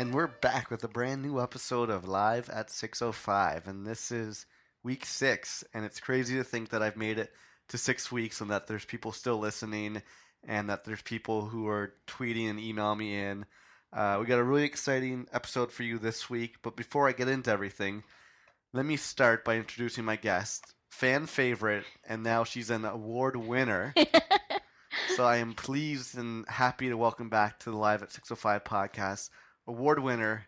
And we're back with a brand new episode of Live at 605. And this is week six. And it's crazy to think that I've made it to six weeks and that there's people still listening and that there's people who are tweeting and emailing me in. Uh, we got a really exciting episode for you this week. But before I get into everything, let me start by introducing my guest, fan favorite, and now she's an award winner. so I am pleased and happy to welcome back to the Live at 605 podcast award winner,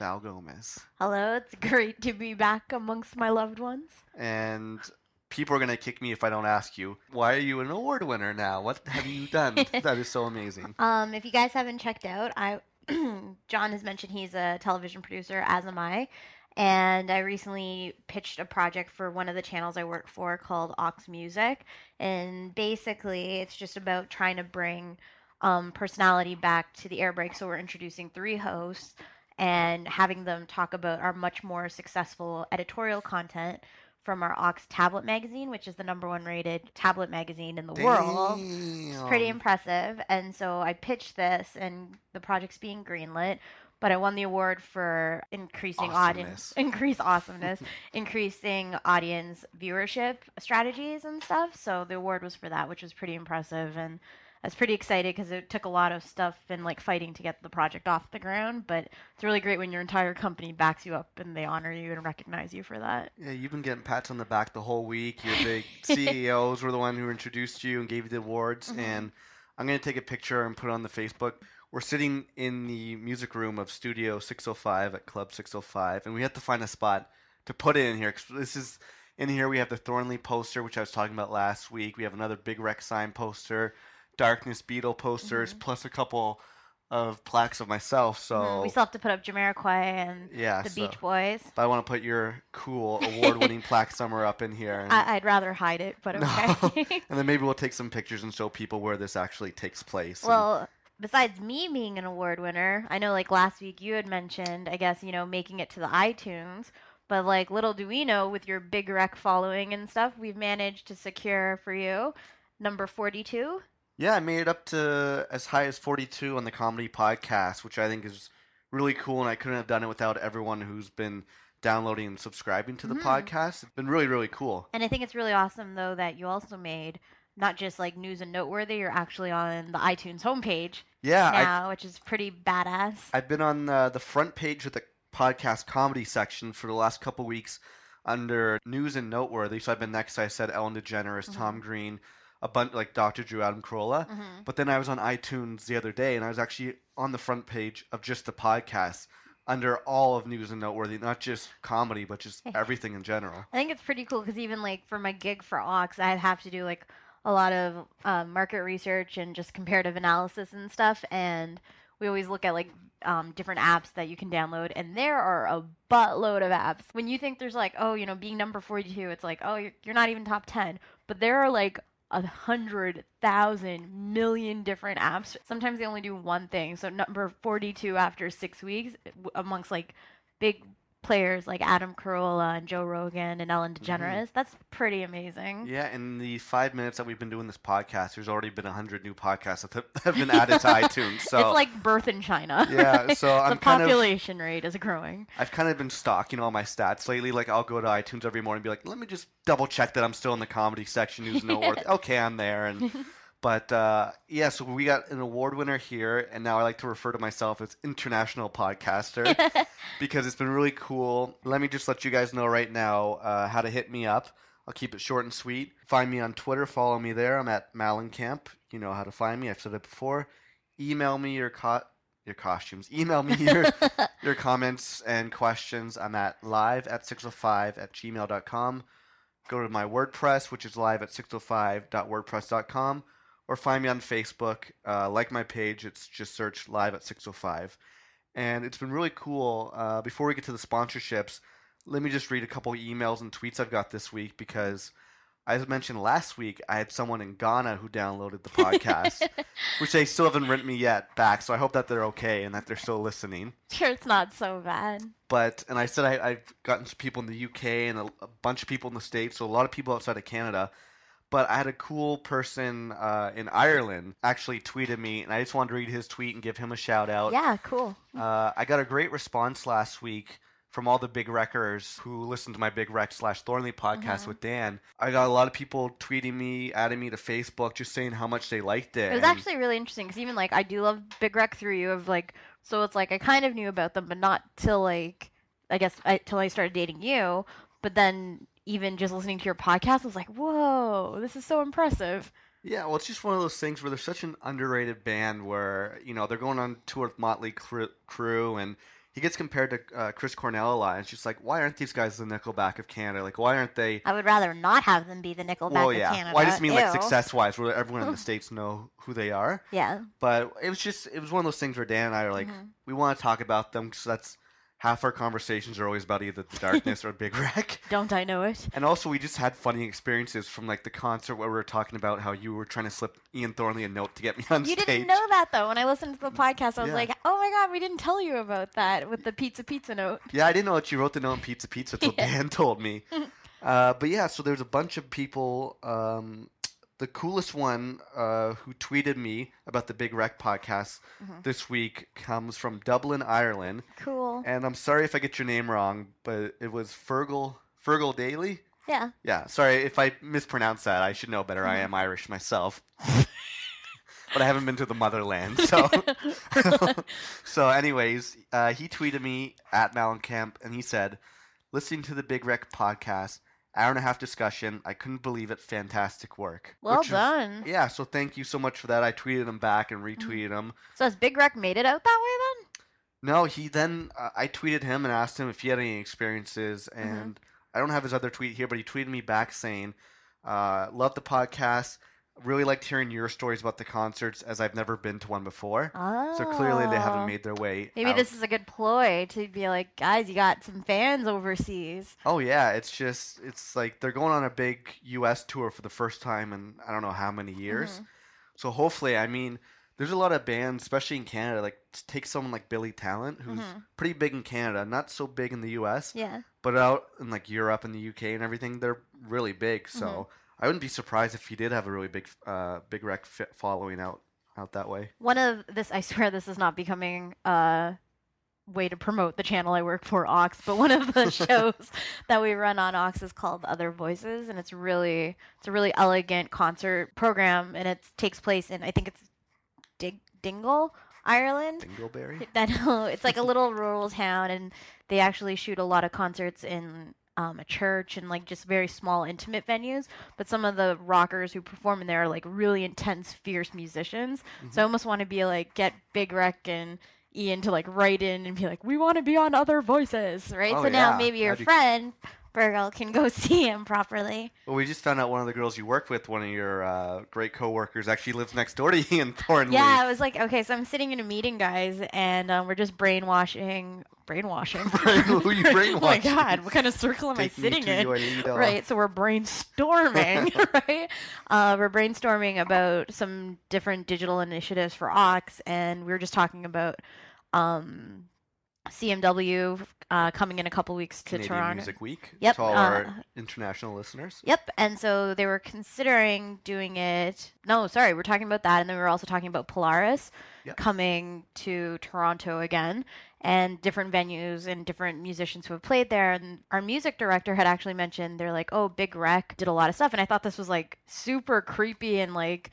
Val Gomez. Hello, it's great to be back amongst my loved ones. And people are going to kick me if I don't ask you, why are you an award winner now? What have you done? that is so amazing. Um, if you guys haven't checked out, I John has mentioned he's a television producer, as am I. And I recently pitched a project for one of the channels I work for called Ox Music. And basically, it's just about trying to bring um, personality back to the air break. So we're introducing three hosts and having them talk about our much more successful editorial content from our Ox tablet magazine, which is the number one rated tablet magazine in the world. It's pretty impressive. And so I pitched this, and the project's being greenlit. But I won the award for increasing audience, increase awesomeness, increasing audience viewership strategies and stuff. So the award was for that, which was pretty impressive. And I was pretty excited because it took a lot of stuff and like fighting to get the project off the ground. But it's really great when your entire company backs you up and they honor you and recognize you for that. Yeah, you've been getting pats on the back the whole week. Your big CEOs were the one who introduced you and gave you the awards. Mhm. And I'm going to take a picture and put it on the Facebook. We're sitting in the music room of Studio 605 at Club 605, and we had to find a spot to put it in here because this is in here. We have the Thornley poster, which I was talking about last week. We have another Big Wreck's sign poster, Darkness Beetle posters, Mhm. plus a couple of plaques of myself. So Mhm. We still have to put up Jamiroquai and yeah, the so- Beach Boys. But I want to put your cool award-winning plaque somewhere up in here. And, I- I'd rather hide it, but No. okay. and then maybe we'll take some pictures and show people where this actually takes place. and- well, besides me being an award winner, I know like last week you had mentioned, I guess, you know, making it to the iTunes. But like little do we know with your Big Wreck following and stuff, we've managed to secure for you number 42. Yeah, I made it up to as high as 42 on the comedy podcast, which I think is really cool. And I couldn't have done it without everyone who's been downloading and subscribing to the Mhm. podcast. It's been really, really cool. And I think it's really awesome though that you also made not just like news and noteworthy, you're actually on the iTunes homepage Yeah, I, now, which is pretty badass. I've been on uh, the front page of the podcast comedy section for the last couple weeks under news and noteworthy. So I've been next. I said Ellen DeGeneres, Tom Green, a bunch like Dr. Drew, Adam Carolla. Mhm. But then I was on iTunes the other day, and I was actually on the front page of just the podcast under all of news and noteworthy, not just comedy, but just everything in general. I think it's pretty cool because even like for my gig for Ox, I have to do like a lot of um, market research and just comparative analysis and stuff. And we always look at like um, different apps that you can download, and there are a buttload of apps. When you think there's like, oh, you know, being number 42, it's like, oh, you're, you're not even top 10. But there are like a hundred thousand million different apps. Sometimes they only do one thing. So number 42 after six weeks amongst like big players like Adam Carolla and Joe Rogan and Ellen mm-hmm. DeGeneres. That's pretty amazing. Yeah, in the five minutes that we've been doing this podcast, there's already been 100 new podcasts that have been added to iTunes. So it's like birth in China. Yeah, so the I'm kind of- population rate is growing. I've kind of been stalking all my stats lately. Like I'll go to iTunes every morning and be like, let me just double check that I'm still in the comedy section. News and noteworthy. okay, I'm there. And but uh, yeah, so we got an award winner here, and now I like to refer to myself as international podcaster because it's been really cool. Let me just let you guys know right now uh, how to hit me up. I'll keep it short and sweet. Find me on Twitter. Follow me there. I'm at Malencamp. You know how to find me. I've said it before. Email me your co- your costumes. Email me your your comments and questions. I'm at live at 605 at gmail.com. Go to my WordPress, which is live at 605.wordpress.com, or find me on Facebook. Uh, like my page, it's just search live at 605. And it's been really cool. Uh, before we get to the sponsorships, let me just read a couple emails and tweets I've got this week because, as mentioned last week, I had someone in Ghana who downloaded the podcast, which they still haven't written me yet back. So I hope that they're okay and that they're still listening sure, it's not so bad. but and I said I, I've gotten some people in the UK and a, a bunch of people in the states, so a lot of people outside of Canada. But I had a cool person uh, in Ireland actually tweeted me, and I just wanted to read his tweet and give him a shout out. Yeah, cool. Uh, I got a great response last week from all the big wreckers who listened to my big wreck slash Thornley podcast Mhm. with Dan. I got a lot of people tweeting me, adding me to Facebook, just saying how much they liked it. It was and- actually really interesting because even like I do love Big wreck through you of like so it's like I kind of knew about them but not till like I guess I, till I started dating you. But then even just listening to your podcast I was like, whoa, this is so impressive. Yeah, well, it's just one of those things where they're such an underrated band where, you know, they're going on tour with Motley Cru- Crue, and he gets compared to uh, Chris Cornell a lot. And she's like, why aren't these guys the Nickelback of Canada? Like, why aren't they. I would rather not have them be the Nickelback well, of yeah. Canada. Well, I just mean, like, success wise, where everyone in the States know who they are. Yeah. But it was just, it was one of those things where Dan and I are like, Mhm. we want to talk about them because that's half our conversations are always about either the darkness or Big Wreck. Don't I know it? And also, we just had funny experiences from like the concert where we were talking about how you were trying to slip Ian Thornley a note to get me on You stage. You didn't know that though. When I listened to the podcast, I was Yeah. like, "Oh my god, we didn't tell you about that with the pizza pizza note." Yeah, I didn't know that you wrote the note in Pizza Pizza. What Yeah. Dan told me. Uh, but yeah, so there's a bunch of people. Um, the coolest one uh, who tweeted me about the Big Wreck podcast Mhm. this week comes from Dublin, Ireland. Cool. And I'm sorry if I get your name wrong, but it was Fergal Fergal Daly. Yeah. Yeah, sorry if I mispronounce that. I should know better. I Mhm. am Irish myself. but I haven't been to the motherland, so so, anyways, uh, he tweeted me at Malencamp, and he said, "Listening to the Big Wreck podcast, hour and a half discussion. I couldn't believe it. Fantastic work. well Which is- done. yeah, so thank you so much for that. I tweeted him back and Mm-hmm. retweeted him. So has Big Wreck made it out that way then? No, he then uh, I tweeted him and asked him if he had any experiences, Mm-hmm. and I don't have his other tweet here, but he tweeted me back saying, uh, "Love the podcast. Really liked hearing your stories about the concerts, as I've never been to one before. then? So clearly they Oh. haven't made their way. Maybe out. this is a good ploy to be like, guys, you got some fans overseas. Oh yeah, it's just it's like they're going on a big U.S. tour for the first time in I don't know how many years. Mhm. So hopefully, I mean, there's a lot of bands, especially in Canada. Like take someone like Billy Talent, who's Mhm. pretty big in Canada, not so big in the U.S. Yeah. but out in like Europe and the UK and everything, they're really big. So Mhm. I wouldn't be surprised if he did have a really big, uh, Big Wreck fi- following out out that way. One of this, I swear, this is not becoming a way to promote the channel I work for, Ox. But one of the shows that we run on Ox is called Other Voices, and it's really, it's a really elegant concert program, and it takes place in, I think it's Dig- Dingle, Ireland. Dingleberry. I know it's like a little rural town, and they actually shoot a lot of concerts in um, a church and like just very small, intimate venues. But some of the rockers who perform in there are like really intense, fierce musicians. So I almost want to be like get Big Wreck and Ian to like write in and be like, we want to be on Other Voices, right? Oh, so now maybe your that'd be- friend Virgil can go see him properly. Well, we just found out one of the girls you work with, one of your uh, great coworkers, actually lives next door to Ian Thornley. Yeah, I was like, okay, so I'm sitting in a meeting, guys, and um, we're just brainwashing, brainwashing. Brain- who you brainwashing? oh my god, what kind of circle am Take I sitting in? Right, so we're brainstorming, right? Uh, we're brainstorming about some different digital initiatives for Ox, and we were just talking about um, CMW uh, coming in a couple weeks to Canadian Toronto. Music Week. Yep, To all uh, our international listeners. Yep, and so they were considering doing it. No, sorry, we're talking about that, and then we were also talking about Polaris Yep. coming to Toronto again, and different venues and different musicians who have played there. And our music director had actually mentioned they're like, "Oh, Big Wreck did a lot of stuff," and I thought this was like super creepy and like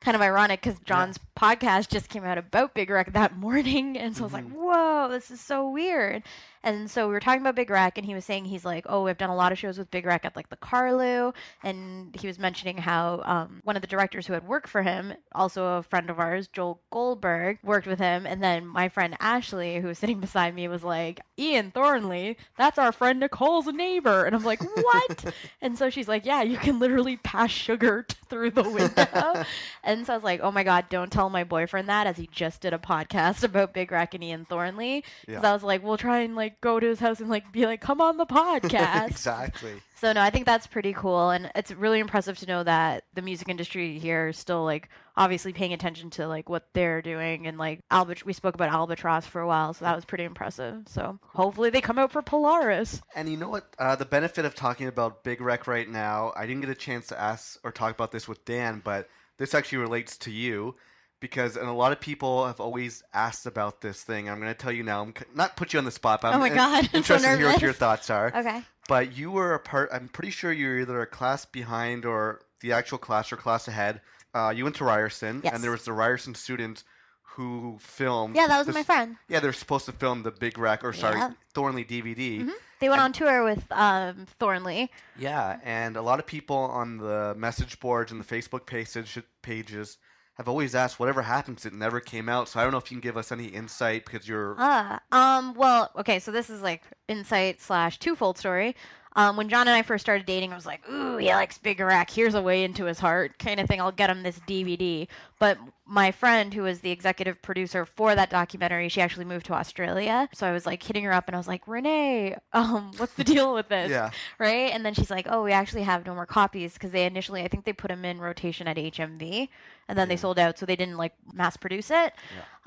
kind of ironic because John's podcast just came out about Big Wreck that morning, and so I was like, Mhm. "Whoa, this is so weird." And so we were talking about Big Wreck, and he was saying he's like, "Oh, I've done a lot of shows with Big Wreck at like the Carlu," and he was mentioning how um, one of the directors who had worked for him, also a friend of ours, Joel Goldberg, worked with him, and then my friend Ashley, who was sitting beside me, was like, "Ian Thornley, that's our friend Nicole's neighbor," and I'm like, "What?" and so she's like, "Yeah, you can literally pass sugar through the window," And so I was like, oh my God, don't tell my boyfriend that as he just did a podcast about Big Wreck and Ian Thornley. Because Yeah. I was like, we'll try and like go to his house and like be like, come on the podcast. exactly. So no, I think that's pretty cool, and it's really impressive to know that the music industry here is still like obviously paying attention to like what they're doing, and like Albert. We spoke about Albatross for a while, so that was pretty impressive. So hopefully they come out for Polaris. And you know what? Uh, the benefit of talking about Big Wreck right now, I didn't get a chance to ask or talk about this with Dan, but this actually relates to you because, and a lot of people have always asked about this thing. I'm going to tell you now. I'm not put you on the spot, but I'm oh my in- god, I'm so interested to hear what your thoughts are. Okay. But you were a part. I'm pretty sure you're either a class behind or the actual class or class ahead. Uh, you went to Ryerson, Yes. and there was the Ryerson student who filmed. Yeah, that was this- my friend. Yeah, they're supposed to film the Big Wreck, or sorry, Yeah. Thornley DVD. Mhm. They went And- on tour with um, Thornley. Yeah, and a lot of people on the message boards and the Facebook page, pages have always asked whatever happens. It never came out, so I don't know if you can give us any insight because you're. Ah, um, well, okay, so this is like insight slash twofold story. Um, when John and I first started dating, I was like, "Ooh, he likes Big Wreck. Here's a way into his heart, kind of thing. I'll get him this DVD." But my friend, who was the executive producer for that documentary, she actually moved to Australia. So I was like hitting her up, and I was like, "Renee, um, what's the deal with this?" yeah, right? And then she's like, "Oh, we actually have no more copies because they initially, I think they put them in rotation at HMV, and then they sold out, so they didn't like mass produce it."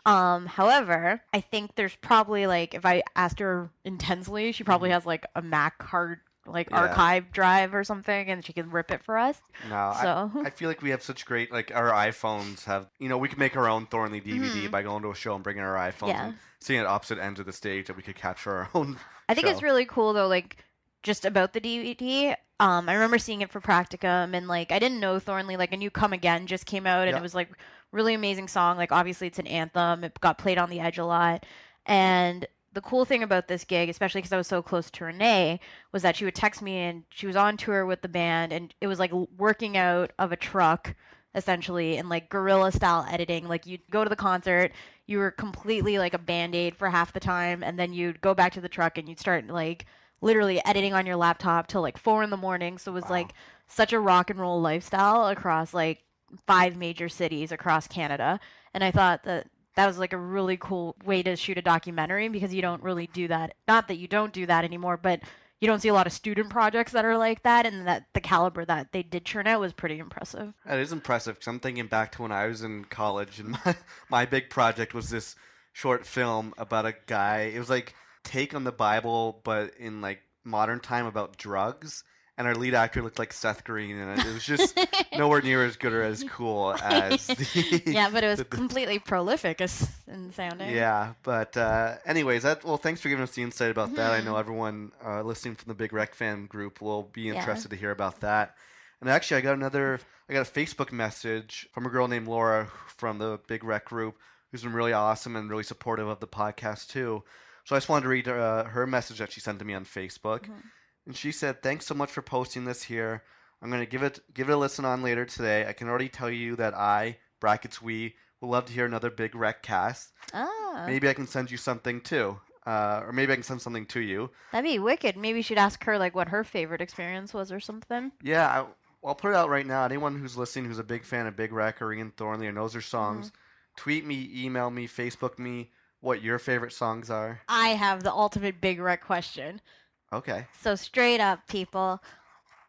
Um, however, I think there's probably like if I asked her intensely, she probably has like a Mac hard like Mm-hmm. Yeah. archive drive or something, and she can rip it for us. no, I, So I feel like we have such great like our iPhones have. You know, we can make our own Thornley DVD Mhm. by going to a show and bringing our iPhones Yeah. and seeing at opposite ends of the stage that we could capture our own. I think it's really cool though, like just about the DVD. Um, I remember seeing it for practicum, and like I didn't know Thornley. Like a new "Come Again" just came out, and Yeah. it was like really amazing song. Like obviously it's an anthem. It got played on the Edge a lot, and the cool thing about this gig, especially because I was so close to Renee, was that she would text me, and she was on tour with the band, and it was like working out of a truck essentially and like guerrilla style editing. Like you'd go to the concert you were completely like a band-aid for half the time and then you'd go back to the truck and you'd start like literally editing on your laptop till like four in the morning. So it was Wow. like such a rock and roll lifestyle across like five major cities across canada. And i thought that that was like a really cool way to shoot a documentary because you don't really do that not that you don't do that anymore but you don't see a lot of student projects that are like that and that the caliber that they did churn out was pretty impressive That is impressive because I'm thinking back to when I was in college and my my big project was this short film about a guy. It was like take on the Bible, but in like modern time about drugs. And our lead actor looked like Seth Green, and it was just nowhere near as good or as cool as the yeah, but it was the- completely prolific as in sounding. Yeah, but uh, anyways, that well, thanks for giving us the insight about that. I know Mhm. everyone uh, listening from the Big Wreck fan group will be Yeah. interested to hear about that. And actually, I got another, I got a Facebook message from a girl named Laura from the Big Wreck group who's been really awesome and really supportive of the podcast too. So I just wanted to read uh, her message that she sent to me on Facebook, Mhm. And she said, "Thanks so much for posting this here. I'm going to give it give it a listen on later today. I can already tell you that I brackets we will love to hear another Big Wreck cast." Ah, Maybe I can send you something too. Uh, or maybe I can send something to you. that'd be wicked. Maybe you should ask her like what her favorite experience was or something. Yeah, I, I'll put it out right now. Anyone who's listening who's a big fan of Big Wreck or Ian Thornley or knows their songs, Mm-hmm. tweet me, email me, Facebook me what your favorite songs are. I have the ultimate big wreck question. Okay. So straight up, people,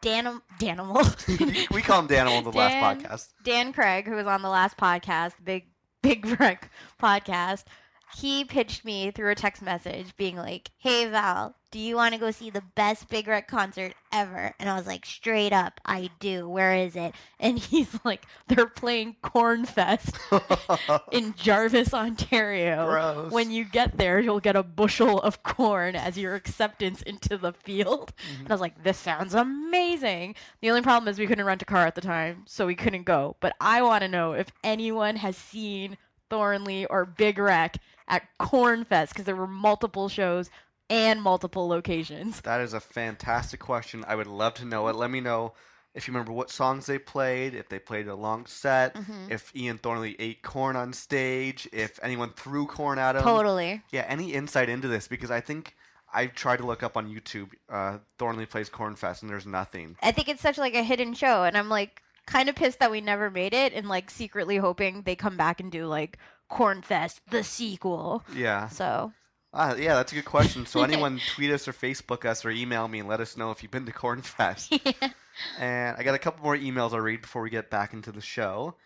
Dan Danimal, we call him Danimal in the last podcast. Dan Craig, who was on the last podcast, big big wreck podcast, he pitched me through a text message being like, "Hey Val, do you want to go see the best Big Wreck concert ever?" And I was like, "Straight up, I do. Where is it?" And he's like, "They're playing Cornfest in Jarvis, Ontario." Gross. When you get there, you'll get a bushel of corn as your acceptance into the field. Mm-hmm. And I was like, this sounds amazing. The only problem is we couldn't rent a car at the time, so we couldn't go. But I want to know if anyone has seen Thornley or Big Wreck at Cornfest because there were multiple shows and multiple locations. that is a fantastic question. I would love to know it. Let me know if you remember what songs they played, if they played a long set, Mhm. if Ian Thornley ate corn on stage, if anyone threw corn at him. Totally. Yeah, any insight into this? Because I think I tried to look up on YouTube. Uh, Thornley plays Cornfest, and there's nothing. I think it's such like a hidden show, and I'm like kind of pissed that we never made it, and like secretly hoping they come back and do like Cornfest the sequel. Yeah. So Ah, yeah, that's a good question. So anyone tweet us or Facebook us or email me and let us know if you've been to Cornfest. And I got a couple more emails I'll read before we get back into the show.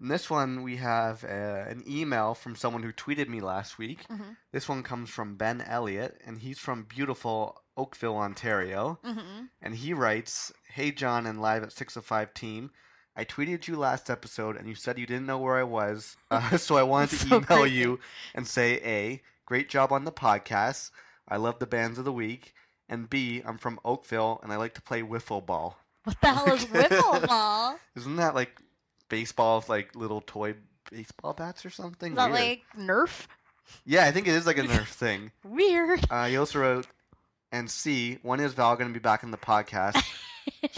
In this one, we have uh, an email from someone who tweeted me last week. Mhm. This one comes from Ben Elliott, and he's from beautiful Oakville, Ontario. Mhm. And he writes Hey, John and Live at 605 team. I tweeted you last episode, and you said you didn't know where I was. Uh, so I wanted to So email crazy. you and say A, great job on the podcast. I love the bands of the week. And B, I'm from Oakville, and I like to play wiffle ball. what the hell is wiffle ball? Isn't that like baseball with like little toy baseball bats or something? Is that Weird. like Nerf? yeah, I think it is like a Nerf thing. Weird. Uh, he also wrote, and C, when is Val going to be back in the podcast?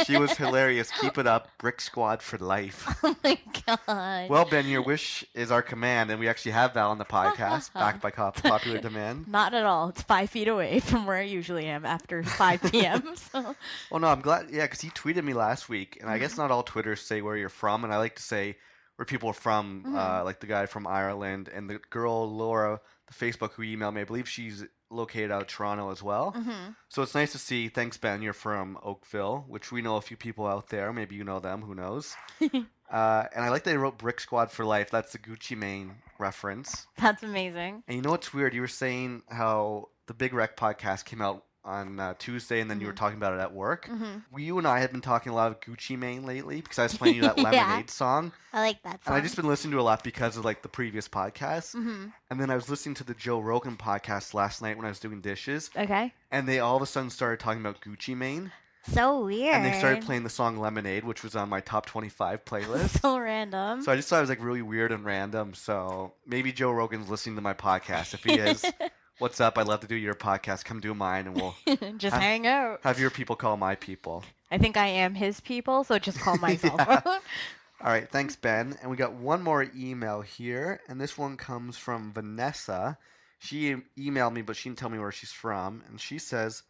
She was hilarious. Keep it up. Brick Squad for life. oh my god. Well, Ben, your wish is our command, and we actually have Val on the podcast, backed by cop- popular demand. Not at all. It's five feet away from where I usually am after 5 p.m. So Well, no, I'm glad. Yeah, because he tweeted me last week, and I Mm-hmm. guess not all Twitters say where you're from, and I like to say where people are from, Mm-hmm. uh, like the guy from Ireland and the girl Laura, the Facebook who emailed me. I believe she's located out of Toronto as well. Mhm. So it's nice to see. Thanks, Ben. You're from Oakville, which we know a few people out there. Maybe you know them. Who knows? uh, and I like that he wrote Brick Squad for life. That's the Gucci Mane reference. that's amazing. And you know what's weird? You were saying how the Big Rec podcast came out on uh, Tuesday, and then you were Mhm. talking about it at work. hmm We, you and I have been talking a lot of Gucci Mane lately because I was playing you that Yeah. Lemonade song, I like that and I just been listening to it a lot because of like the previous podcast. hmm And then I was listening to the Joe Rogan podcast last night when I was doing dishes, Okay. and they all of a sudden started talking about Gucci Mane. So weird. and they started playing the song Lemonade, which was on my top 25 playlist. so random. so I just thought it was like really weird and random. So maybe Joe Rogan's listening to my podcast. If he is, what's up? I'd love to do your podcast. Come do mine, and we'll just Have- hang out. have your people call my people. I think I am his people, so just call myself. All right, thanks, Ben. And we got one more email here, and this one comes from Vanessa. She emailed me, but she didn't tell me where she's from. And she says,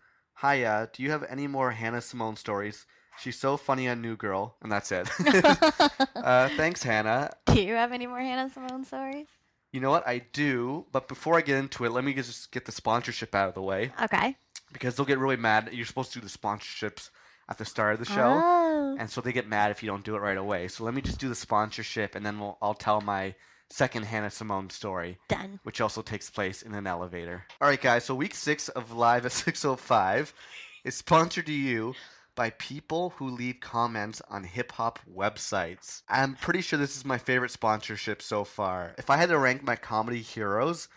Hiya, do you have any more Hannah Simone stories? She's so funny on New Girl. And that's it. uh, thanks, Hannah. Do you have any more Hannah Simone stories? You know what? I do. But before I get into it, let me just get the sponsorship out of the way Okay. because they'll get really mad. You're supposed to do the sponsorships at the start of the show. Oh. and so they get mad if you don't do it right away. So let me just do the sponsorship, and then we'll, I'll tell my second Hannah Simone story, Done. which also takes place in an elevator. All right, guys. So week six of Live at 605 is sponsored to you by people who leave comments on hip hop websites. I'm pretty sure this is my favorite sponsorship so far. If I had to rank my comedy heroes,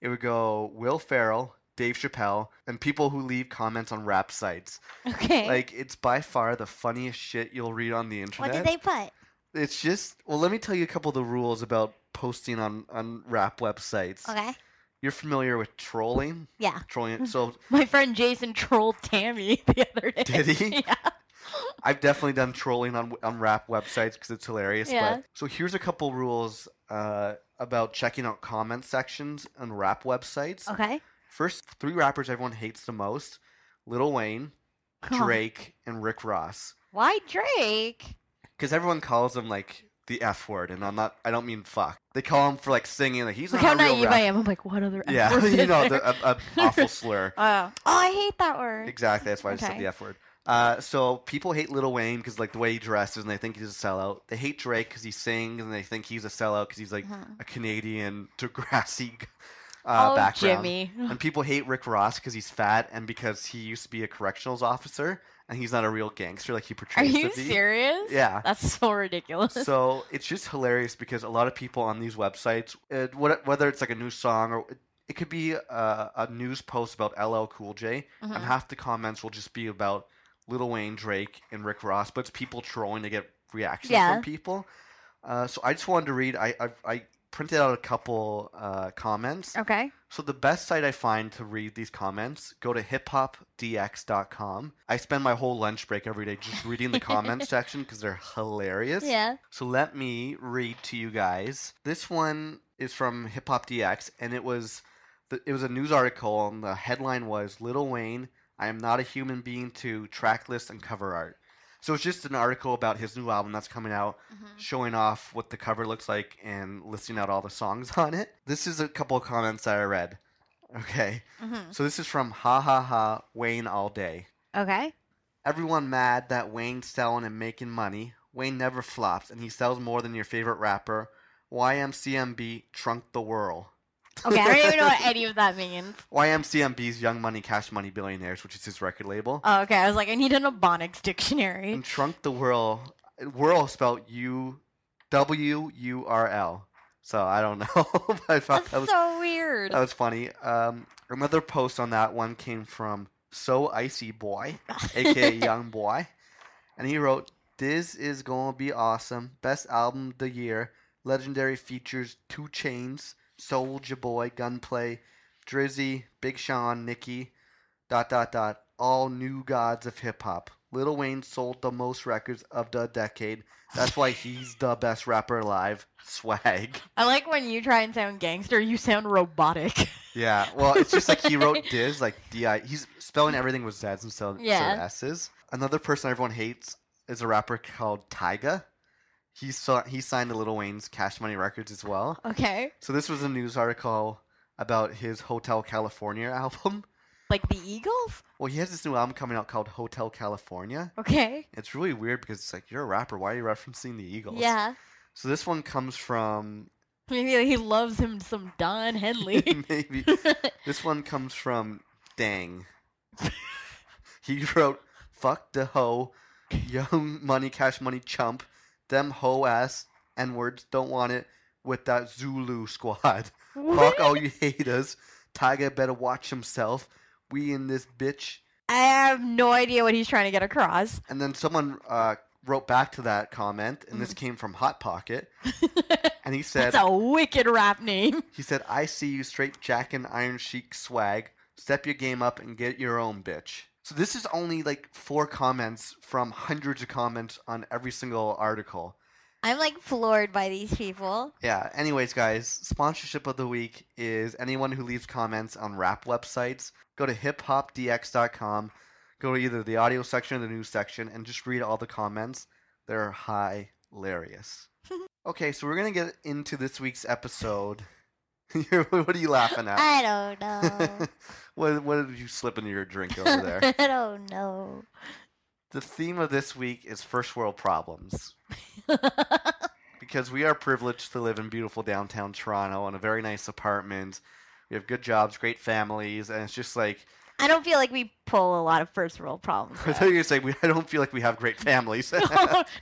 it would go Will Ferrell, Dave Chappelle, and people who leave comments on rap sites. Okay. Like it's by far the funniest shit you'll read on the internet. what did they put? It's just well, let me tell you a couple of the rules about posting on on rap websites. Okay. You're familiar with trolling? Yeah. Trolling. So My friend Jason trolled Tammy the other day. Did he? yeah. I've definitely done trolling on on rap websites because it's hilarious. Yeah. But so here's a couple rules uh, about checking out comment sections on rap websites. Okay. First, three rappers everyone hates the most: Lil Wayne. Drake, and Rick Ross. Why Drake? because everyone calls him like the F word, and I'm not. I don't mean fuck. They call him for like singing. Like he's like not how a real naive rap- I am. I'm like, what other F Yeah, word you know, there? the, a, a awful slur. Oh. oh, I hate that word. Exactly. That's why I said the F word. Uh, so people hate Lil Wayne because like the way he dresses, and they think he's a sellout. They hate Drake because he sings, and they think he's a sellout because he's like Mhm. a Canadian Degrassi uh, oh, background. Jimmy. And people hate Rick Ross because he's fat and because he used to be a correctionals officer, and he's not a real gangster like he portrays. Are you serious? Yeah. That's so ridiculous. so it's just hilarious because a lot of people on these websites, uh, what- whether it's like a new song or it could be a, a news post about LL Cool J, and Mhm. half the comments will just be about Lil Wayne, Drake, and Rick Ross, but it's people trolling to get reactions Yeah. from people. Uh, so I just wanted to read. I I, I printed out a couple uh, comments. Okay. So the best site I find to read these comments, go to hiphopdx.com. I spend my whole lunch break every day just reading the comments section because they're hilarious. Yeah. So let me read to you guys. This one is from Hip Hop DX, and it was the, it was a news article, and the headline was "Little Wayne, I am not a human being to track list and cover art." So it's just an article about his new album that's coming out, Mhm. showing off what the cover looks like and listing out all the songs on it. This is a couple of comments that I read. Okay. Mhm. So this is from Ha Ha Ha Wayne All Day. Okay. Everyone mad that Wayne's selling and making money. Wayne never flops, and he sells more than your favorite rapper. YMCMB Trunk the Whirl. Okay. I don't even know what any of that means. YMCMB's Young Money Cash Money Billionaires, which is his record label. Oh, okay. I was like, I need an Ebonics dictionary. And Trunk the Whirl, Whirl spelled U W U R L. So I don't know. but I thought That's that was so weird. that was funny. Um, another post on that one came from So Icy Boy, aka Young Boy, and he wrote, "This is gonna be awesome. Best album of the year. Legendary features Two Chains, Soulja Boy, Gunplay, Drizzy, Big Sean, Nicki, dot dot dot. All new gods of hip hop. Lil Wayne sold the most records of the decade. That's why he's the best rapper alive. Swag." I like when you try and sound gangster, you sound robotic. Yeah, well, it's just like he wrote Diz, like D I. He's spelling everything with Z's instead of Yeah. S's. Another person everyone hates is a rapper called Tyga. He saw he signed to Little Wayne's Cash Money Records as well. okay. So this was a news article about his Hotel California album. Like the Eagles? Well, he has this new album coming out called Hotel California. Okay. It's really weird because it's like you're a rapper. Why are you referencing the Eagles? Yeah. So this one comes from Maybe he loves him some Don Henley. maybe This one comes from Dang. he wrote, "Fuck the hoe, young money, cash money chump, them hoe ass n words don't want it with that Zulu squad. Fuck all you haters. Tyga better watch himself. We in this bitch." I have no idea what he's trying to get across. And then someone uh, wrote back to that comment, and this came from Hot Pocket, and he said, That's a wicked rap name. "He said I see you straight jacking Iron Sheik swag. Step your game up and get your own bitch." So this is only like four comments from hundreds of comments on every single article. I'm like floored by these people. Yeah. Anyways, guys, sponsorship of the week is anyone who leaves comments on rap websites. Go to hiphopdx.com. Go to either the audio section or the news section and just read all the comments. They're hilarious. okay, so we're gonna get into this week's episode. what are you laughing at? I don't know. what what did you slip into your drink over there? I don't know. the theme of this week is first world problems. because we are privileged to live in beautiful downtown Toronto in a very nice apartment. We have good jobs, great families, and it's just like I don't feel like we pull a lot of first world problems. I thought you were gonna say we, I don't feel like we have great families.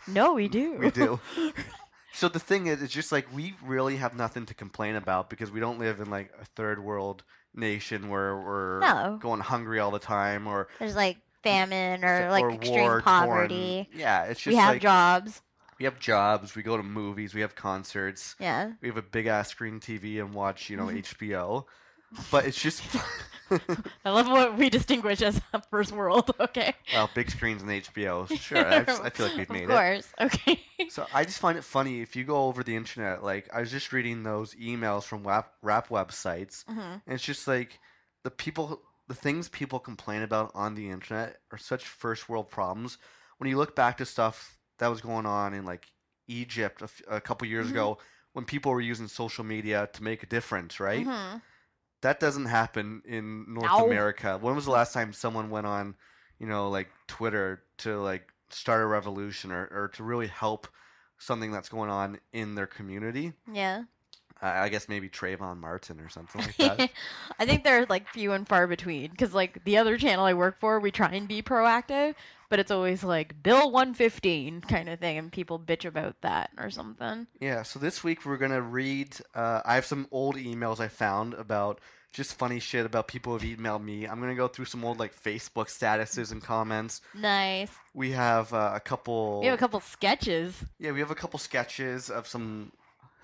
no, we do. we do. So the thing is, it's just like we really have nothing to complain about because we don't live in like a third world nation where we're No. going hungry all the time or There's like famine or like or extreme war-torn- poverty. Yeah, it's just We have like jobs. we have jobs, we go to movies, we have concerts, Yeah. we have a big ass screen TV and watch, you know, mm-hmm. HBO. But it's just I love what we distinguish as a first world. Okay. well, big screens and HBO. Sure, I, I feel like we've made it. Of it. course. Okay. So I just find it funny if you go over the internet. Like I was just reading those emails from rap, rap websites, hmm and it's just like the people, the things people complain about on the internet are such first world problems. When you look back to stuff that was going on in like Egypt a, f- a couple years Mhm. ago, when people were using social media to make a difference, right? hmm That doesn't happen in North No. America. When was the last time someone went on, you know, like Twitter to like start a revolution or, or to really help something that's going on in their community? Yeah. I I guess maybe Trayvon Martin or something like that. I think they're like few and far between because like the other channel I work for, we try and be proactive, but it's always like Bill 115 kind of thing, and people bitch about that or something. yeah, so this week we're going to read. Uh, I have some old emails I found about just funny shit about people who've emailed me. I'm going to go through some old like Facebook statuses and comments. Nice. We have uh, a couple. We have a couple sketches, yeah, we have a couple sketches of some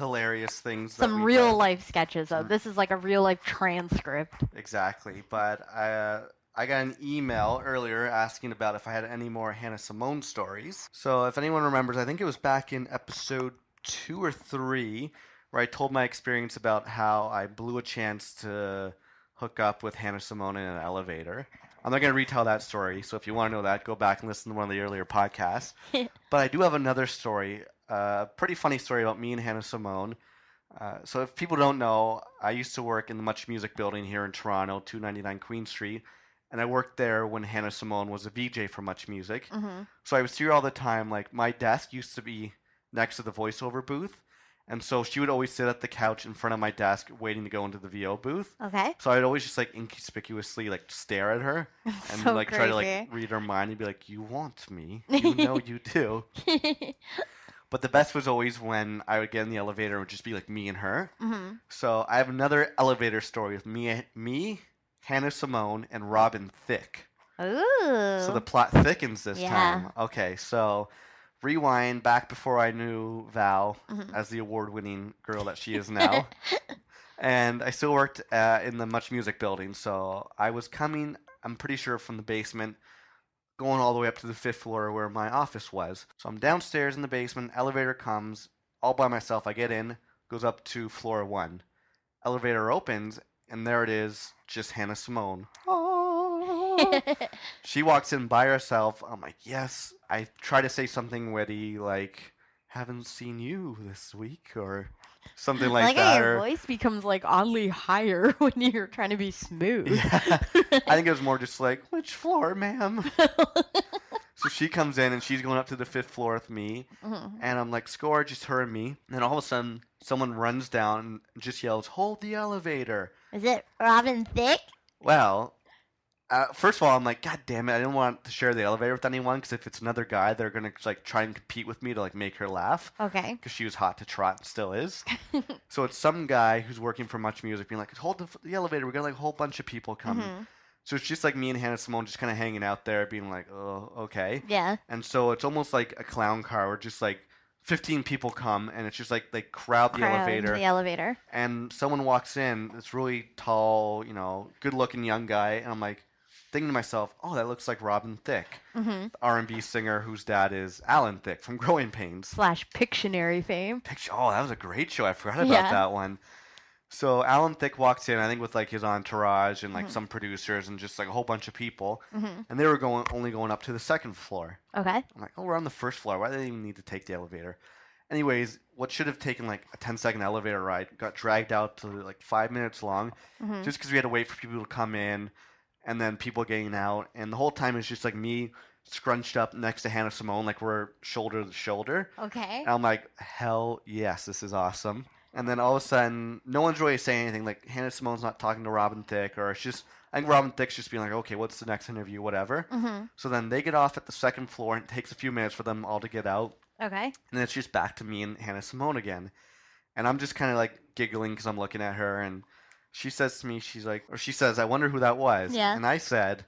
hilarious things. some real life sketches. Though Some- this is like a real life transcript. Exactly, but uh, I got an email earlier asking about if I had any more Hannah Simone stories. So if anyone remembers, I think it was back in episode two or three where I told my experience about how I blew a chance to hook up with Hannah Simone in an elevator. I'm not going to retell that story, so if you want to know that, go back and listen to one of the earlier podcasts. but I do have another story, a uh, pretty funny story about me and Hannah Simone. Uh, so if people don't know, I used to work in the Much Music building here in Toronto, 299 Queen Street, and I worked there when Hannah Simone was a VJ for Much Music. hmm So I was here all the time. Like my desk used to be next to the voiceover booth, and so she would always sit at the couch in front of my desk, waiting to go into the VO booth. Okay. So I'd always just like inconspicuously like stare at her and so like try to like read her mind and be like, "You want me? You know you do." But the best was always when I would get in the elevator and it would just be like me and her. hmm So I have another elevator story with me, me, Hannah Simone, and Robin Thicke. Ooh. So the plot thickens this Yeah. time. Okay, so rewind back before I knew Val Mhm. as the award-winning girl that she is now, and I still worked uh, in the Much Music building. So I was coming, I'm pretty sure, from the basement, going all the way up to the fifth floor where my office was. So I'm downstairs in the basement. Elevator comes all by myself. I get in, goes up to floor one. Elevator opens, and there it is, just Hannah Simone. She walks in by herself. I'm like, yes. I try to say something witty, like, haven't seen you this week, or something like, like that. your or- voice becomes like oddly higher when you're trying to be smooth. Yeah. I think it was more just like, which floor, ma'am? so she comes in and she's going up to the fifth floor with me, Mhm. and I'm like, score, just her and me. And then all of a sudden, someone runs down and just yells, hold the elevator. Is it Robin Thicke? Well, uh, first of all, I'm like, God damn it! I didn't want to share the elevator with anyone because if it's another guy, they're gonna like try and compete with me to like make her laugh Okay. because she was hot to trot and still is. so it's some guy who's working for Much Music being like, hold the, the elevator. We got like a whole bunch of people coming. Mhm. So it's just like me and Hannah Simone just kind of hanging out there, being like, oh, okay. Yeah. And so it's almost like a clown car where just like 15 people come and it's just like they crowd the Crowd elevator The elevator. and someone walks in, this really tall, you know, good-looking young guy, and I'm like thinking to myself, "Oh, that looks like Robin Thicke, hmm R&B singer whose dad is Alan Thicke from Growing Pains." Slash Pictionary fame. Picture, oh, that was a great show. I forgot about Yeah. that one. So Alan Thicke walks in, I think, with like his entourage and like Mhm. some producers and just like a whole bunch of people, hmm and they were going only going up to the second floor. Okay. I'm like, oh, we're on the first floor. Why do they even need to take the elevator? Anyways, what should have taken like a 10 second elevator ride got dragged out to like five minutes long hmm just because we had to wait for people to come in and then people getting out. And the whole time it's just like me scrunched up next to Hannah Simone, like we're shoulder to shoulder. Okay. And I'm like, hell yes, this is awesome. And then all of a sudden, no one's really saying anything. Like Hannah Simone's not talking to Robin Thicke, or it's just I think Robin Thicke's just being like, okay, what's the next interview, whatever. Mm-hmm. So then they get off at the second floor, and it takes a few minutes for them all to get out. Okay. And then it's just back to me and Hannah Simone again. And I'm just kind of like giggling because I'm looking at her. And she says to me, she's like, or she says, I wonder who that was. Yeah. And I said,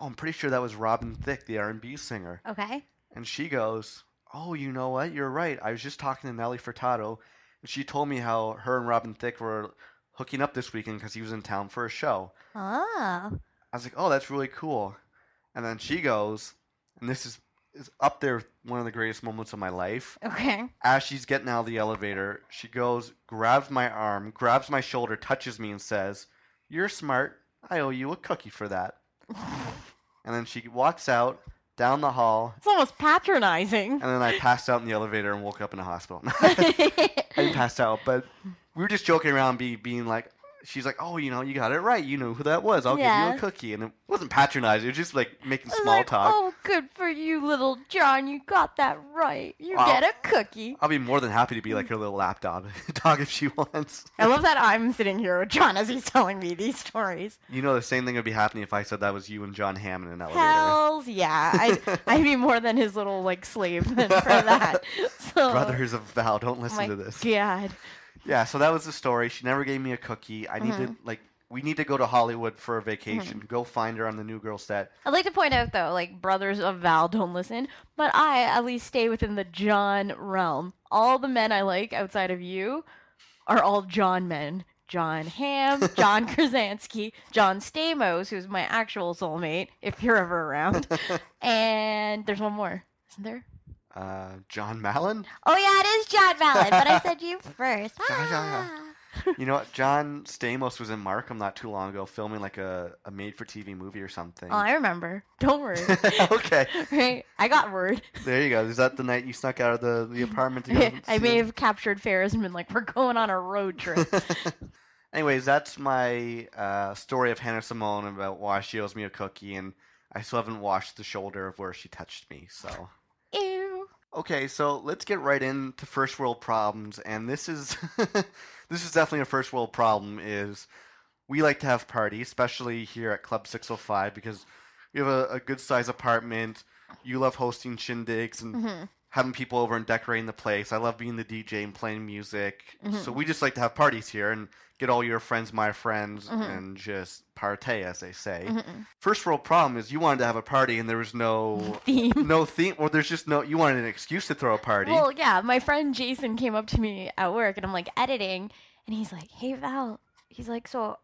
oh, I'm pretty sure that was Robin Thicke, the R&B singer. Okay. And she goes, oh, you know what? You're right. I was just talking to Nelly Furtado. And she told me how her and Robin Thicke were hooking up this weekend because he was in town for a show. Oh. I was like, oh, that's really cool. And then she goes, and this is, is up there one of the greatest moments of my life. Okay. As she's getting out of the elevator, she goes, grabs my arm, grabs my shoulder, touches me, and says, You're smart. I owe you a cookie for that. And then she walks out down the hall, It's almost patronizing. and then I passed out in the elevator and woke up in a hospital. I didn't out, but we were just joking around, be, being like, She's like, oh, you know, you got it right. You know who that was. I'll give you a cookie. And it wasn't patronizing. It was just like making small like, talk. Oh, good for you, little John. You got that right. You Wow. get a cookie. I'll be more than happy to be like her little lap dog, dog if she wants. I love that I'm sitting here with John as he's telling me these stories. You know, the same thing would be happening if I said that was you and John Hammond in elevator. Hells yeah. I'd, I'd be more than his little like slave for that. So, Brothers of Val, don't listen to this. God. Yeah, so that was the story. She never gave me a cookie. I need to mm-hmm. like we need to go to Hollywood for a mm-hmm. vacation. Go find her on the New Girl set. I'd like to point out though, like brothers of Val don't listen, but I at least stay within the John realm. All the men I like outside of you are all John men. Jon Hamm, John Krasinski, John Stamos, who's my actual soulmate, if you're ever around. and there's one more, isn't there? Uh, John Mallon. Oh yeah, it is John Mallon, but I said you first. Ah. You know what? John Stamos was in Markham not too long ago filming like a, a made for TV movie or something. Oh, I remember. Don't worry. okay. right? I got word. There you go. Is that the night you snuck out of the, the apartment? I may have captured Ferris and been like, "We're going on a road trip." Anyways, that's my uh, story of Hannah Simone about why she owes me a cookie, and I still haven't washed the shoulder of where she touched me. So. Okay, so let's get right into first world problems, and this is this is definitely a first world problem. Is we like to have parties, especially here at Club Six Hundred Five, because we have a, a good size apartment. You love hosting shindigs and hmm having people over and decorating the place. I love being the DJ and playing music. Mhm. So we just like to have parties here and get all your friends, my friends, Mhm. and just partay, as they say. Mhm. First world problem is you wanted to have a party and there was no Theme. no theme, or there's just no. You wanted an excuse to throw a party. Well, yeah, my friend Jason came up to me at work and I'm like editing and he's like, "Hey Val." He's like, "So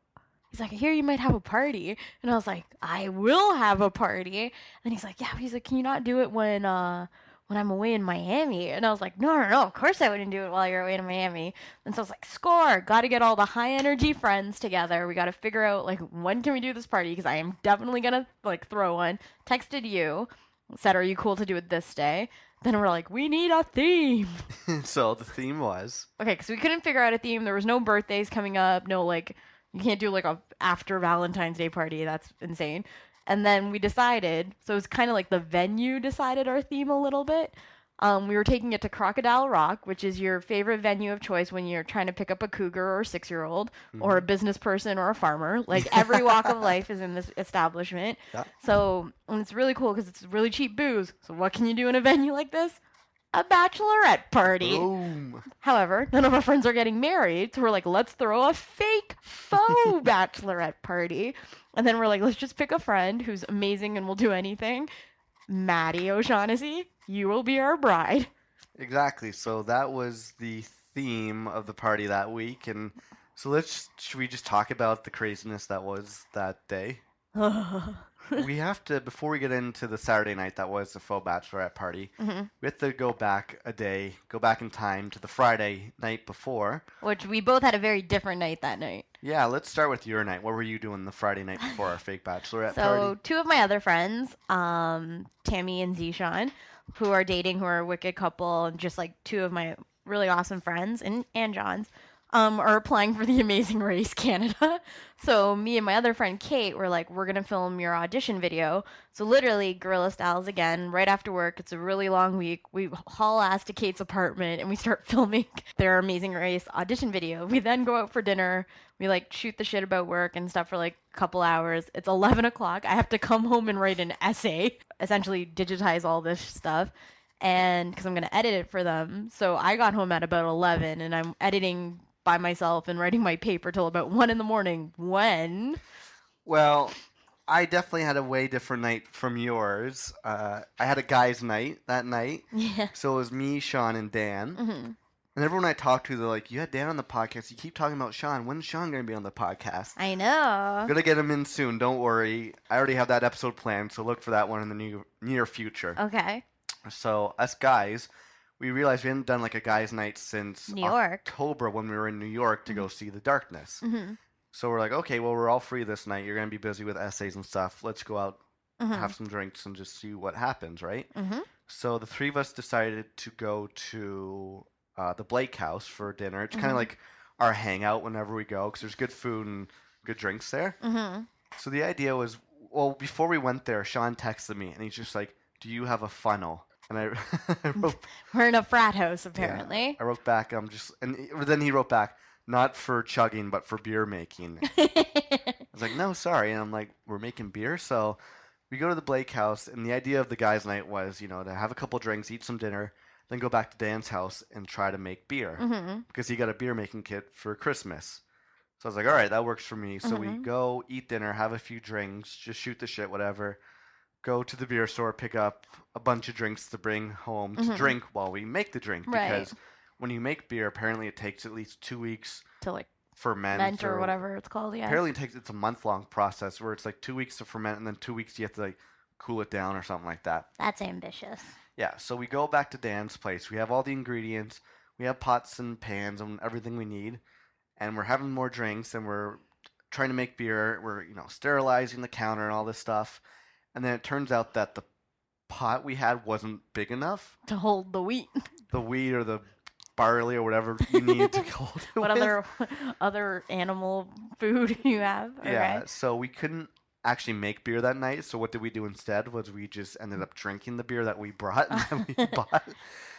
He's like, I hear you might have a party. And I was like, I will have a party. And he's like, Yeah, he's like, Can you not do it when uh when I'm away in Miami? And I was like, No, no, no, of course I wouldn't do it while you're away in Miami. And so I was like, Score, gotta get all the high energy friends together. We gotta figure out like when can we do this party? Because I am definitely gonna like throw one. Texted you, said, Are you cool to do it this day? Then we're like, we need a theme. so the theme was Okay, because we couldn't figure out a theme. There was no birthdays coming up. No, like, you can't do like a after Valentine's Day party. That's insane. And then we decided, so it was kind of like the venue decided our theme a little bit. Um, we were taking it to Crocodile Rock, which is your favorite venue of choice when you're trying to pick up a cougar or a six year old or a business person or a farmer. Like every walk of life is in this establishment. Yeah. So and it's really cool because it's really cheap booze. So what can you do in a venue like this? A bachelorette party. boom. However, none of our friends are getting married, so we're like, let's throw a fake faux bachelorette party. And then we're like, let's just pick a friend who's amazing and will do anything. Maddie O'Shaughnessy, you will be our bride. Exactly. So that was the theme of the party that week, and so let's should we just talk about the craziness that was that day? we have to before we get into the Saturday night that was the faux bachelorette party. Mhm. We have to go back a day, go back in time to the Friday night before. Which we both had a very different night that night. Yeah, let's start with your night. What were you doing the Friday night before our fake bachelorette So party? two of my other friends, um, Tammy and Zishan, who are dating, who are a wicked couple, and just like two of my really awesome friends, and and John's, um, are applying for the Amazing Race Canada. So me and my other friend Kate were like, we're gonna film your audition video. So literally guerrilla styles again. Right after work, it's a really long week. We haul ass to Kate's apartment and we start filming their Amazing Race audition video. We then go out for dinner. We like shoot the shit about work and stuff for like a couple hours. It's 11 o'clock. I have to come home and write an essay, essentially digitize all this stuff. And because I'm going to edit it for them. So I got home at about 11 and I'm editing by myself and writing my paper till about 1 in the morning. When? Well, I definitely had a way different night from yours. Uh, I had a guys' night that night. Yeah. So it was me, Sean, and Dan. hmm And everyone I talked to, they're like, "You had Dan on the podcast. You keep talking about Sean. When's Sean going to be on the podcast?" I know. Gonna get him in soon. Don't worry. I already have that episode planned, so look for that one in the new, near future. Okay. So us guys, we realized we hadn't done like a guys' night since New York. October when we were in New York to go see The Darkness. hmm So we're like, okay, well we're all free this night. You're gonna be busy with essays and stuff. Let's go out, hmm have some drinks, and just see what happens, right? hmm So the three of us decided to go to uh, the Blake House for dinner. It's kind of like our hangout whenever we go because there's good food and good drinks there. hmm So the idea was, well, before we went there, Sean texted me and he's just like, "Do you have a funnel?" And I, I wrote, We're in a frat house, apparently. I wrote back, I'm just, and then he wrote back, not for chugging, but for beer making. I was like, no, sorry. And I'm like, we're making beer, so we go to the Blake house, and the idea of the guys' night was, you know, to have a couple drinks, eat some dinner, then go back to Dan's house and try to make beer hmm because he got a beer making kit for Christmas. So I was like, all right, that works for me. So we Mhm. go eat dinner, have a few drinks, just shoot the shit, whatever. Go to the beer store, pick up a bunch of drinks to bring home to Mhm. drink while we make the drink. Right. Because when you make beer, apparently it takes at least two weeks To like ferment ment or whatever it's called. Yeah. Apparently, it takes it's a month long process where it's like two weeks to ferment and then two weeks you have to like cool it down or something like that. That's ambitious. Yeah, so we go back to Dan's place. We have all the ingredients. We have pots and pans and everything we need. and we're having more drinks, and we're trying to make beer. We're you know sterilizing the counter and all this stuff, and then it turns out that the pot we had wasn't big enough. To hold the wheat. The wheat or the barley or whatever you need to hold it what with. other other animal food you have? Yeah, Okay. so we couldn't actually make beer that night. So what did we do instead? Was we just ended up drinking the beer that we brought and that we bought.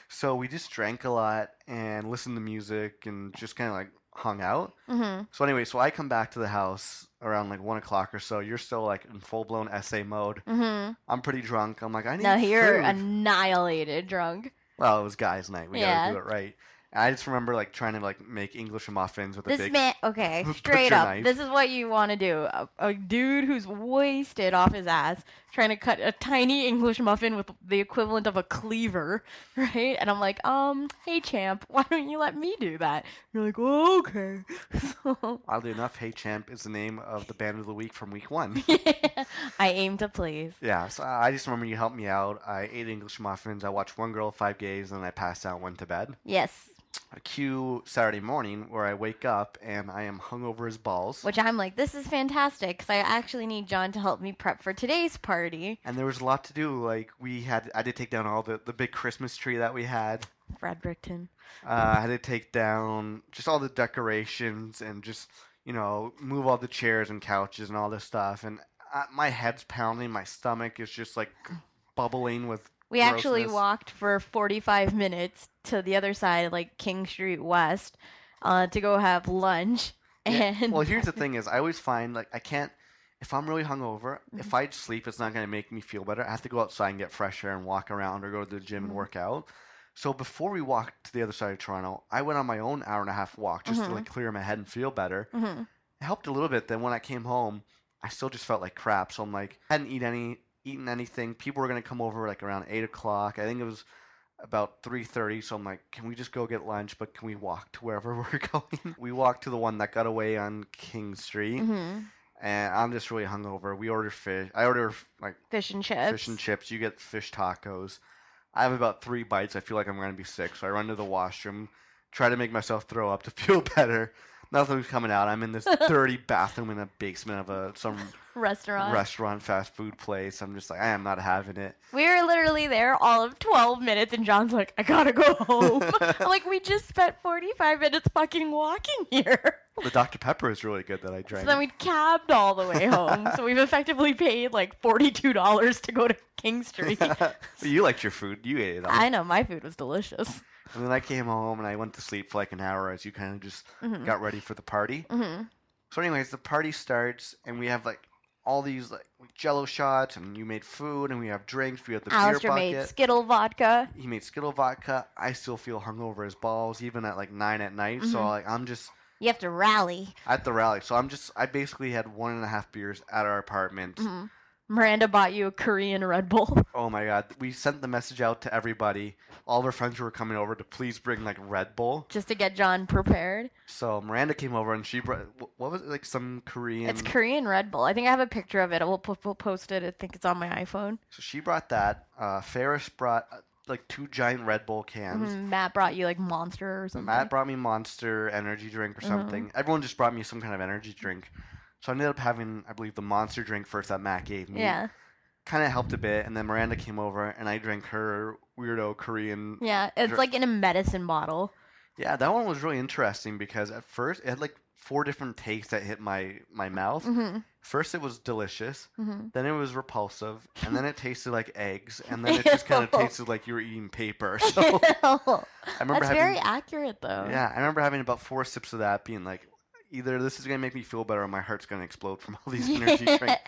So we just drank a lot and listened to music and just kind of like hung out. Mm-hmm. So anyway, so I come back to the house around like one o'clock or so. You're still like in full blown essay mode. Mm-hmm. I'm pretty drunk. I'm like, I need Now you're food. annihilated drunk. Well, it was guys' night. We Yeah. gotta do it right. And I just remember like trying to like make English muffins with a big man, okay, straight up. knife. This is what you want to do. A, a dude who's wasted off his ass trying to cut a tiny English muffin with the equivalent of a cleaver, right? And I'm like, um, hey champ, why don't you let me do that? You're like, oh, okay. So, Oddly enough, Hey Champ is the name of the band of the week from week one. I aim to please. Yeah, so I just remember you helped me out. I ate English muffins. I watched One Girl, Five Gays, and then I passed out went to bed. Yes, A cue Saturday morning where I wake up and I am hungover as balls. which I'm like, this is fantastic because I actually need John to help me prep for today's party. And there was a lot to do. Like we had, I did take down all the the big Christmas tree that we had. Frederickton. Uh, I had to take down just all the decorations and just you know move all the chairs and couches and all this stuff. And uh, my head's pounding. My stomach is just like bubbling with. We actually walked for 45 minutes to the other side, like King Street West, uh, to go have lunch. Yeah, And Well, here's the thing: is I always find like I can't. If I'm really hungover, Mm-hmm. if I sleep, it's not going to make me feel better. I have to go outside and get fresh air and walk around or go to the gym Mhm. and work out. So before we walked to the other side of Toronto, I went on my own hour and a half walk just Mhm. to like clear my head and feel better. Mhm. It helped a little bit. Then when I came home, I still just felt like crap. So I'm like, I hadn't eat any, eaten anything. People were gonna come over like around eight o'clock. I think it was about three thirty. So I'm like, can we just go get lunch? But can we walk to wherever we're going? we walked to the one that got away on King Street, Mhm. and I'm just really hungover. We ordered fish. I order like fish and chips. fish and chips. You get fish tacos. I have about three bites. I feel like I'm going to be sick, so I run to the washroom, try to make myself throw up to feel better. Nothing's coming out. I'm in this dirty bathroom in a basement of a some Restaurant. restaurant, fast food place. I'm just like, I am not having it. we were literally there all of 12 minutes, and John's like, I gotta go home. I'm like, we just spent 45 minutes fucking walking here. The Dr Pepper is really good that I drank. So then we cabbed all the way home. so we've effectively paid like $42 to go to King Street. You liked your food. You ate it all. I know, my food was delicious. And then I came home and I went to sleep for like an hour as you kind of just Mhm. got ready for the party. hmm So, anyways, the party starts, and we have like all these like Jello shots, and you made food, and we have drinks. We have the Alistair beer made. Skittle vodka. he made Skittle vodka. I still feel hungover as balls, even at like nine at night. So Mhm. like I'm just You have to rally. at the rally. So I'm just I basically had one and a half beers at our apartment. hmm Miranda bought you a Korean Red Bull. Oh my god, we sent the message out to everybody. All of our friends who were coming over to please bring like Red Bull. just to get John prepared. So Miranda came over and she brought, what was it like some Korean. It's Korean Red Bull. I think I have a picture of it. We'll, post it. I think it's on my iPhone. So she brought that. Uh, Ferris brought like two giant Red Bull cans. Mhm, Matt brought you like Monster or something. Matt brought me Monster energy drink or Mhm. something. Everyone just brought me some kind of energy drink. So I ended up having, I believe, the Monster drink first that Matt gave me. yeah, Kind of helped a bit, and then Miranda came over, and I drank her weirdo Korean. yeah. It's Dr- like in a medicine bottle. Yeah, that one was really interesting because at first it had like four different tastes that hit my my mouth. hmm First it was delicious, hmm then it was repulsive, and then it tasted like eggs, and then it just kind of tasted like you were eating paper. So I remember That's having very accurate, though. Yeah, I remember having about four sips of that, being like, either this is gonna make me feel better, or my heart's gonna explode from all these energy drinks.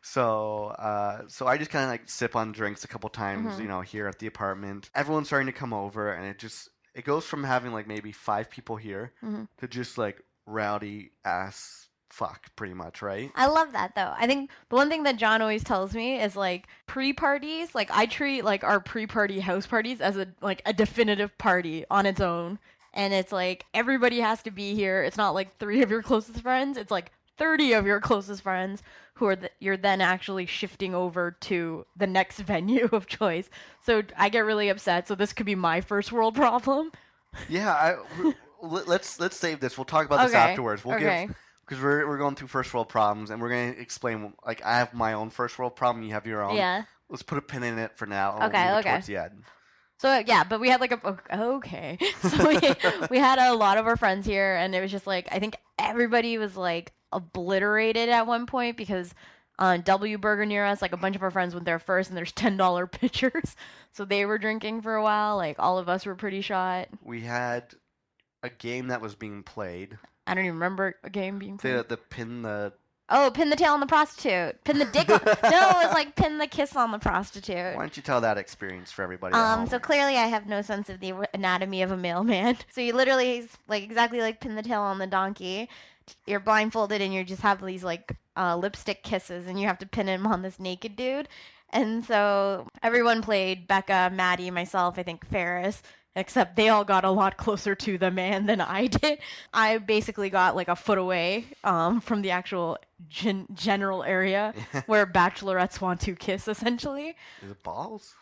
So, uh, so I just kind of like sip on drinks a couple times, Mhm. you know, here at the apartment. Everyone's starting to come over, and it just it goes from having like maybe five people here Mhm. to just like rowdy ass fuck, pretty much, right? I love that though. I think the one thing that John always tells me is like pre-parties, like I treat like our pre-party house parties as a like a definitive party on its own. And it's like everybody has to be here. It's not like 3 of your closest friends. It's like 30 of your closest friends who are th- you're then actually shifting over to the next venue of choice. So I get really upset. So this could be my first world problem. Yeah, I, let- let's let's save this. We'll talk about this Okay, afterwards. We'll okay. give because we're we're going through first world problems, and we're going to explain. Like I have my own first world problem. You have your own. yeah. Let's put a pin in it for now. and we'll Okay, okay. The. So uh, yeah, but we had like a okay. So we, we had a lot of our friends here, and it was just like I think everybody was like obliterated at one point because on W Burger near us, like a bunch of our friends went there first, and there's ten dollar pitchers, so they were drinking for a while. Like all of us were pretty shot. We had a game that was being played. I don't even remember a game being played. The the pin the Oh, pin the tail on the prostitute. Pin the dick. on... no, it was like pin the kiss on the prostitute. Why don't you tell that experience for everybody? Um, so clearly I have no sense of the anatomy of a mailman. So you literally, like, exactly like pin the tail on the donkey. You're blindfolded and you just have these, like, uh, lipstick kisses and you have to pin him on this naked dude. And so everyone played Becca, Maddie, myself, I think Ferris, except they all got a lot closer to the man than I did. I basically got like a foot away um, from the actual gen- general area where bachelorettes want to kiss, essentially. Is it balls?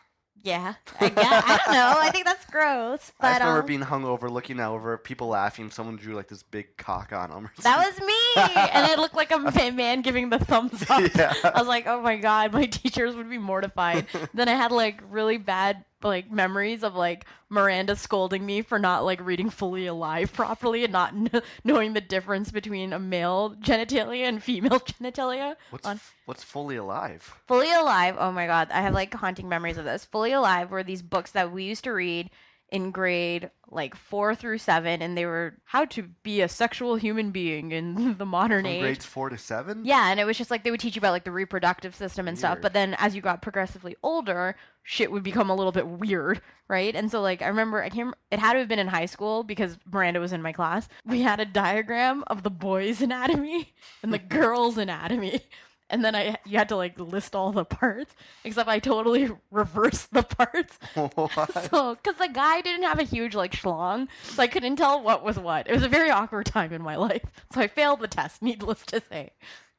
Yeah, I guess. I don't know. I think that's gross. I But just remember um, being hungover, looking over, people laughing. Someone drew like this big cock on them. that was me, and it looked like a man giving the thumbs up. Yeah. I was like, oh my god, my teachers would be mortified. then I had like really bad like memories of like Miranda scolding me for not like reading Fully Alive properly and not kn- knowing the difference between a male genitalia and female genitalia. What's on- what's fully alive? Fully Alive. Oh my god, I have like haunting memories of this. Fully Alive were these books that we used to read in grade like 4 through 7 and they were how to be a sexual human being in the modern From age. grades four to seven. Yeah, and it was just like they would teach you about like the reproductive system and stuff, but then as you got progressively older, shit would become a little bit weird, right? And so like I remember I can't it had to have been in high school because Miranda was in my class. We had a diagram of the boys' anatomy and the girls' anatomy. And then I you had to like list all the parts, except I totally reversed the parts. What? So, because the guy didn't have a huge like schlong, so I couldn't tell what was what. It was a very awkward time in my life, so I failed the test. Needless to say.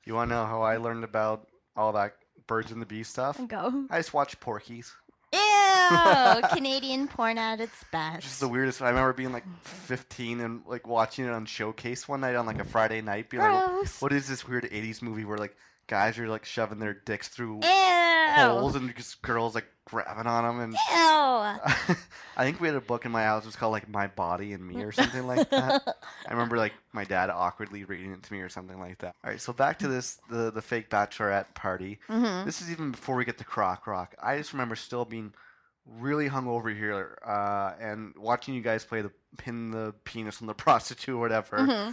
You want to know how I learned about all that birds and the bee stuff? Go. I just watched Porky's. Ew, Canadian porn at its best. Just the weirdest. I remember being like 15 and like watching it on Showcase one night on like a Friday night. Being like, Gross. what is this weird 80s movie where like guys are like shoving their dicks through Ew. holes and just girls like grabbing on them and Ew. I think we had a book in my house. It was called like My Body and Me or something like that. I remember like my dad awkwardly reading it to me or something like that. All right, so back to this the the fake bachelorette party. hmm This is even before we get to Croc Rock. I just remember still being really hung over here uh, and watching you guys play the pin the penis on the prostitute or whatever. hmm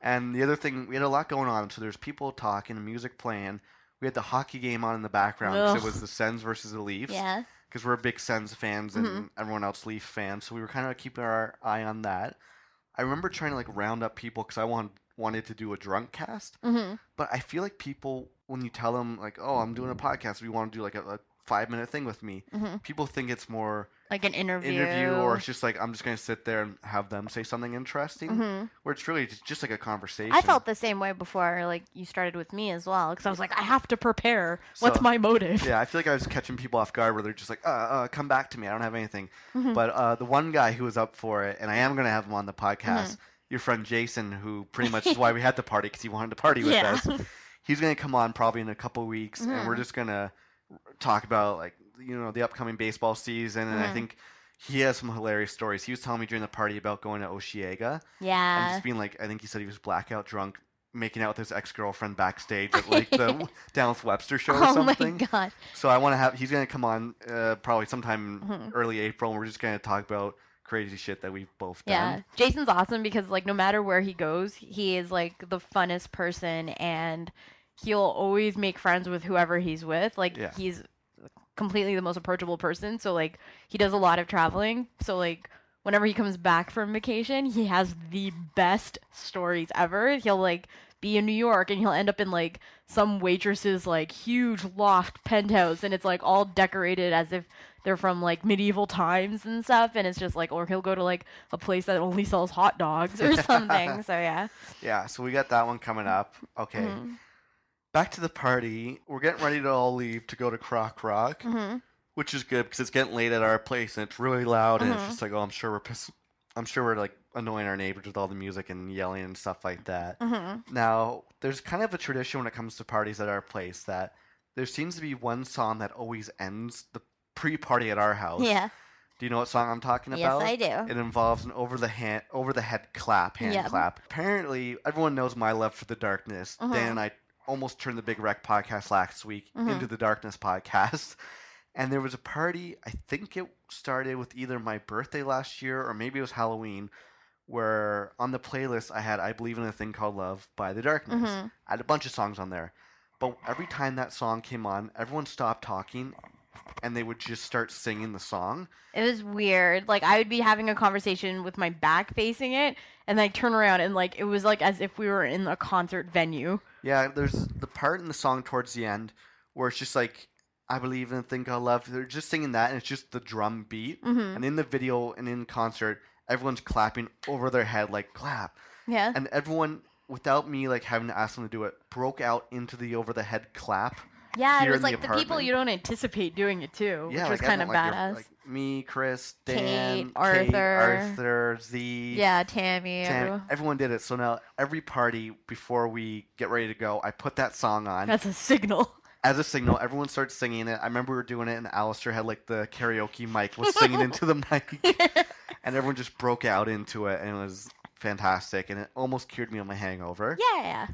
And the other thing, we had a lot going on. So there's people talking, music playing. We had the hockey game on in the background 'cause it was the Sens versus the Leafs Yeah. because we're big Sens fans and Mhm. everyone else Leaf fans. So we were kind of keeping our eye on that. I remember trying to like round up people because I want, wanted to do a drunk cast, hmm but I feel like people when you tell them like, "Oh, I'm doing a podcast. We want to do like a, a five minute thing with me," hmm people think it's more Like an interview. interview or it's just like I'm just gonna sit there and have them say something interesting, hmm where it's really just, just like a conversation. I felt the same way before, like you started with me as well, because I was like, I have to prepare. What's So- my motive? Yeah, I feel like I was catching people off guard where they're just like, uh, uh, come back to me. I don't have anything. Mhm. But uh, the one guy who was up for it, and I am going to have him on the podcast, Mm-hmm. your friend Jason, who pretty much is why we had the party because he wanted to party with Yeah. us. He's going to come on probably in a couple weeks, and we're Mhm. just going to talk about, like, you know, the upcoming baseball season. And I Mhm. think he has some hilarious stories. He was telling me during the party about going to Osheaga Yeah. and Yeah. just being like, I think he said he was blackout drunk. Making out with his ex girlfriend backstage at like the Down with Webster show or something. Oh my god. So I want to have. He's gonna come on uh, probably sometime Mhm. early April. and We're just gonna talk about crazy shit that we've both Yeah. done. Jason's awesome because like no matter where he goes, he is like the funnest person and he'll always make friends with whoever he's with. Like Yeah. he's completely the most approachable person. So like he does a lot of traveling. So like whenever he comes back from vacation, he has the best stories ever. He'll like be in New York and he'll end up in like some waitress's like huge loft penthouse and it's like all decorated as if they're from like medieval times and stuff and it's just like or he'll go to like a place that only sells hot dogs or something. so yeah. Yeah. So we got that one coming up. Okay. Mhm. Back to the party. We're getting ready to all leave to go to Croc Rock, Mhm. which is good because it's getting late at our place and it's really loud and it's Mhm. just like, oh, I'm sure we're piss- I'm sure we're like annoying our neighbors with all the music and yelling and stuff like that. Mm-hmm. Now, there's kind of a tradition when it comes to parties at our place that there seems to be one song that always ends the pre-party at our house. Yeah. Do you know what song I'm talking about? Yes. I do. It involves an over the hand, over the head clap, hand Yep. clap. Apparently, everyone knows my love for the darkness. Mhm. Dan and I almost turned the Big Wreck podcast last week Mhm. into the Darkness podcast. And there was a party, I think it started with either my birthday last year or maybe it was Halloween, where on the playlist I had I Believe in a Thing Called Love by The Darkness. Mhm. I had a bunch of songs on there. But every time that song came on, everyone stopped talking and they would just start singing the song. It was weird. Like I would be having a conversation with my back facing it, and I turn around and like it was like as if we were in a concert venue. Yeah, there's the part in the song towards the end where it's just like, I believe in a thing called love. They're just singing that, and it's just the drum beat. Mm-hmm. And in the video and in concert, everyone's clapping over their head, like clap. Yeah. And everyone, without me like having to ask them to do it, broke out into the over the head clap. Yeah, it was in the like the, people you don't anticipate doing it too, yeah, which was kind of like, your- badass. Like me, Chris, Dan, Kate, Arthur. Arthur, Z. yeah, Tammy. Tam- everyone. everyone did it. So now every party before we get ready to go, I put that song on. That's a signal. as a signal, everyone starts singing it. I remember we were doing it, and Alistair had like the karaoke mic, was singing into the mic, and everyone just broke out into it, and it was fantastic, and it almost cured me of my hangover. yeah.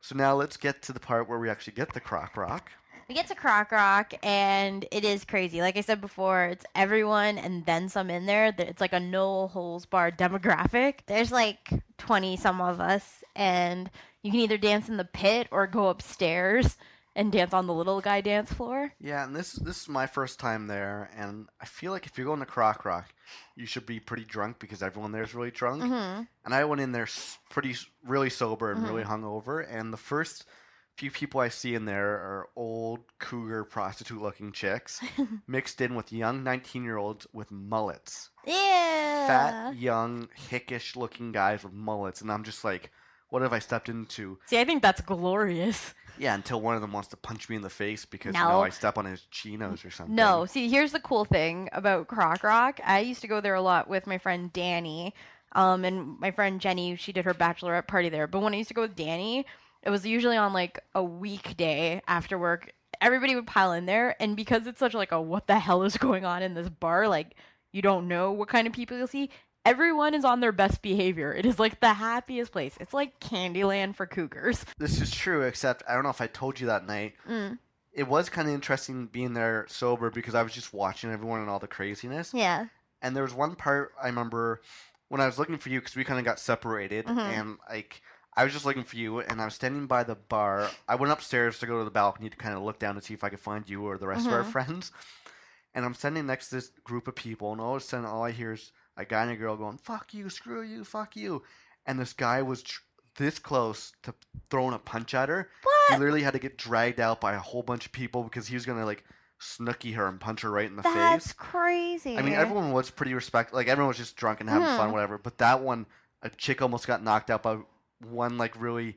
So now let's get to the part where we actually get the Croc Rock. We get to Croc Rock, and it is crazy. Like I said before, it's everyone and then some in there. It's like a no holes bar demographic. There's like 20 some of us, and you can either dance in the pit or go upstairs and dance on the little guy dance floor. Yeah, and this this is my first time there, and I feel like if you're going to Croc Rock, you should be pretty drunk because everyone there is really drunk. hmm And I went in there pretty really sober and Mhm. really hungover, and the first few people I see in there are old cougar prostitute looking chicks mixed in with young 19 year olds with mullets. Yeah. Fat, young, hickish looking guys with mullets, and I'm just like, what have I stepped into? See, I think that's glorious. Yeah, until one of them wants to punch me in the face because you No. know I step on his chinos or something. No, see, here's the cool thing about Croc Rock. I used to go there a lot with my friend Danny, um, and my friend Jenny. She did her bachelorette party there. But when I used to go with Danny, it was usually on like a weekday after work. Everybody would pile in there, and because it's such like a what the hell is going on in this bar, like you don't know what kind of people you'll see. Everyone is on their best behavior. It is like the happiest place. It's like Candyland for cougars. This is true, except I don't know if I told you that night. Mm. It was kind of interesting being there sober because I was just watching everyone and all the craziness. Yeah. And there was one part I remember when I was looking for you because we kind of got separated, Mhm. and like I was just looking for you, and I was standing by the bar. I went upstairs to go to the balcony to kind of look down to see if I could find you or the rest of our Mhm. friends. And I'm standing next to this group of people, and all of a sudden, all I hear is a guy and a girl going, "Fuck you, screw you, fuck you," and this guy was tr- this close to throwing a punch at her. What? He literally had to get dragged out by a whole bunch of people because he was gonna like snooky her and punch her right in the face. That's face. crazy. I mean, everyone was pretty respect. Like everyone was just drunk and having fun, Mhm. whatever. But that one, a chick almost got knocked out by one like really,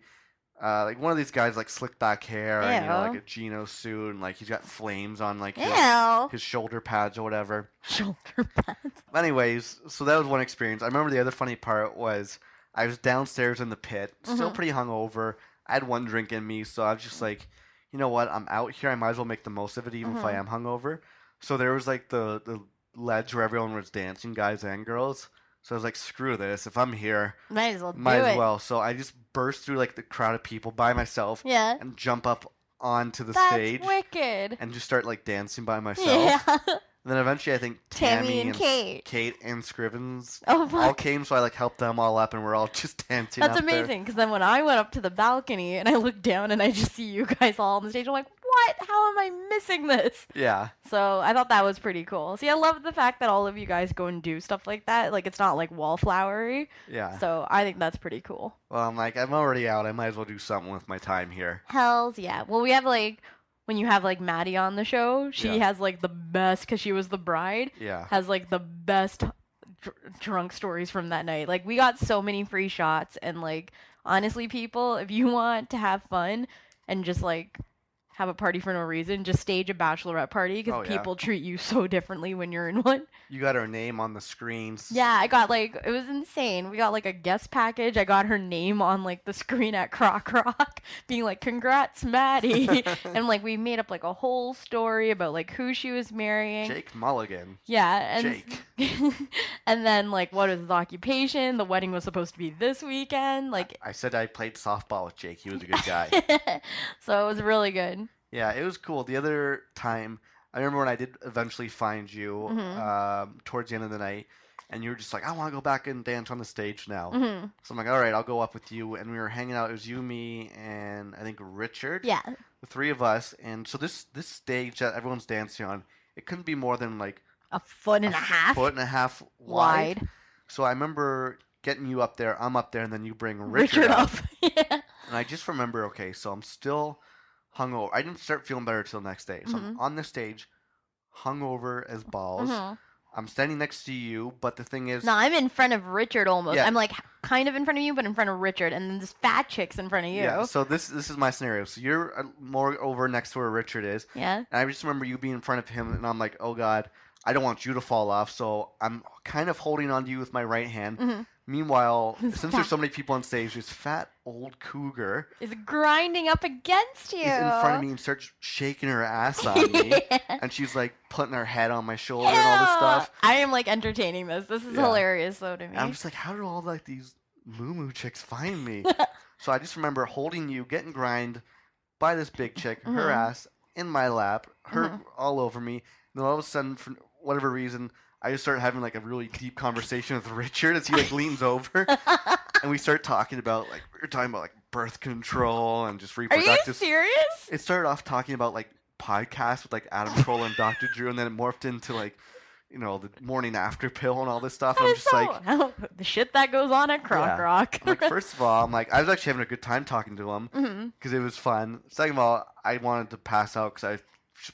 uh, like one of these guys like slick back hair and you know Ew. like a Geno suit and like he's got flames on like his, Ew. his shoulder pads or whatever. Shoulder pads. Anyways, so that was one experience. I remember the other funny part was I was downstairs in the pit, still Mhm. pretty hungover. I had one drink in me, so I was just like, you know what? I'm out here. I might as well make the most of it, even if I Mhm. am hungover. So there was like the the ledge where everyone was dancing, guys and girls. So I was like, screw this. If I'm here, Might as well do might as it. well. So I just burst through like the crowd of people by myself Yeah. and jump up onto the That's stage wicked. and just start like dancing by myself. Yeah. And then eventually, I think Tammy Tammy, and s- Kate. Kate and Scrivens Oh, all came, so I like helped them all up, and we're all just dancing. That's amazing. Because then when I went up to the balcony and I looked down and I just see you guys all on the stage, I'm like, what? How am I missing this? Yeah, So I thought that was pretty cool. See, I love the fact that all of you guys go and do stuff like that. Like it's not like wallflowery. yeah. So I think that's pretty cool. Well, I'm like, I'm already out. I might as well do something with my time here. Hells yeah. Well, we have like when you have like Maddie on the show, she Yeah. has like the best because she was the bride. Yeah. Has like the best dr- drunk stories from that night. Like we got so many free shots and like honestly, people, if you want to have fun and just like have a party for no reason, just stage a bachelorette party because Oh, yeah. people treat you so differently when you're in one. You got her name on the screens. Yeah, I got like it was insane. We got like a guest package. I got her name on like the screen at Croc Rock, being like, "Congrats, Maddie," and like we made up like a whole story about like who she was marrying. Jake Mulligan. Yeah, and Jake. and then like what was his occupation? The wedding was supposed to be this weekend. Like, I said I played softball with Jake. He was a good guy. so it was really good. Yeah, it was cool. The other time, I remember when I did eventually find you Mhm. um, towards the end of the night, and you were just like, I want to go back and dance on the stage now. hmm So I'm like, all right, I'll go up with you. And we were hanging out. It was you, me, and I think Richard. Yeah, The three of us. And so this this stage that everyone's dancing on, it couldn't be more than like a foot and a, half foot and a half wide. wide. So I remember getting you up there. I'm up there, and then you bring Richard, Richard up. up. yeah. And I just remember, okay, so I'm still hungover. I didn't start feeling better till the next day. So I'm Mhm. on the stage, hungover as balls. Mhm. I'm standing next to you, but the thing is, No, I'm in front of Richard almost. Yeah. I'm like kind of in front of you, but in front of Richard, and then this fat chick's in front of you. yeah. So this this is my scenario. So you're uh, more over next to where Richard is, Yeah. and I just remember you being in front of him, and I'm like, oh god, I don't want you to fall off. So I'm kind of holding on to you with my right hand. Mhm. Meanwhile, since fat- there's so many people on stage, this fat old cougar Is grinding up against you. is in front of me and starts shaking her ass on me. Yeah. and she's like putting her head on my shoulder and all this stuff. I am like entertaining this. This is Yeah. hilarious though to me. And I'm just like, how do all like these moo moo chicks find me? so I just remember holding you, getting grind by this big chick, her Mhm. ass in my lap, her Mhm. all over me. And then all of a sudden, for whatever reason, I just start having like a really deep conversation with Richard as he like leans over, and we start talking about like we are talking about like birth control and just reproductive. Are you serious? it started off talking about like podcasts with like Adam Carolla and Dr. Drew, and then it morphed into like, you know, the morning after pill and all this stuff. I'm just like, the shit that goes on at Croc Yeah. Rock. Like, first of all, I'm like, I was actually having a good time talking to him mm-hmm. because it was fun. Second of all, I wanted to pass out because I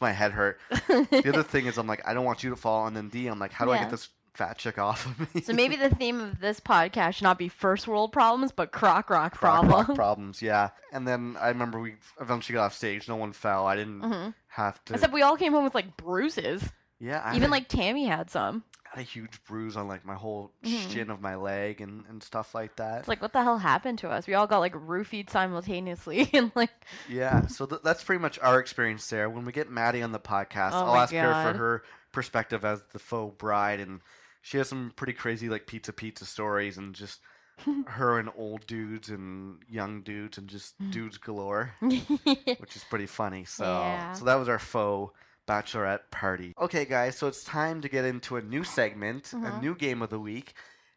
my head hurt. The other thing is, I'm like, I don't want you to fall, and then D, I'm like, how do I Yeah. get this fat chick off of me? so maybe the theme of this podcast should not be first world problems, but Croc Rock problems. rock problems, yeah. And then I remember we eventually got off stage. No one fell. I didn't hmm have to. Except we all came home with like bruises. yeah, I Even had- like Tammy had some. Had a huge bruise on like my whole Mhm. shin of my leg and, and stuff like that. It's like what the hell happened to us? We all got like roofied simultaneously and like yeah, so th- that's pretty much our experience there. When we get Maddie on the podcast, Oh I'll ask her for her perspective as the faux bride, and she has some pretty crazy like pizza pizza stories and just her and old dudes and young dudes and just Mm. dudes galore, which is pretty funny. So Yeah. so that was our faux bachelorette party. Okay, guys, so it's time to get into a new segment, a Mhm. new game of the week,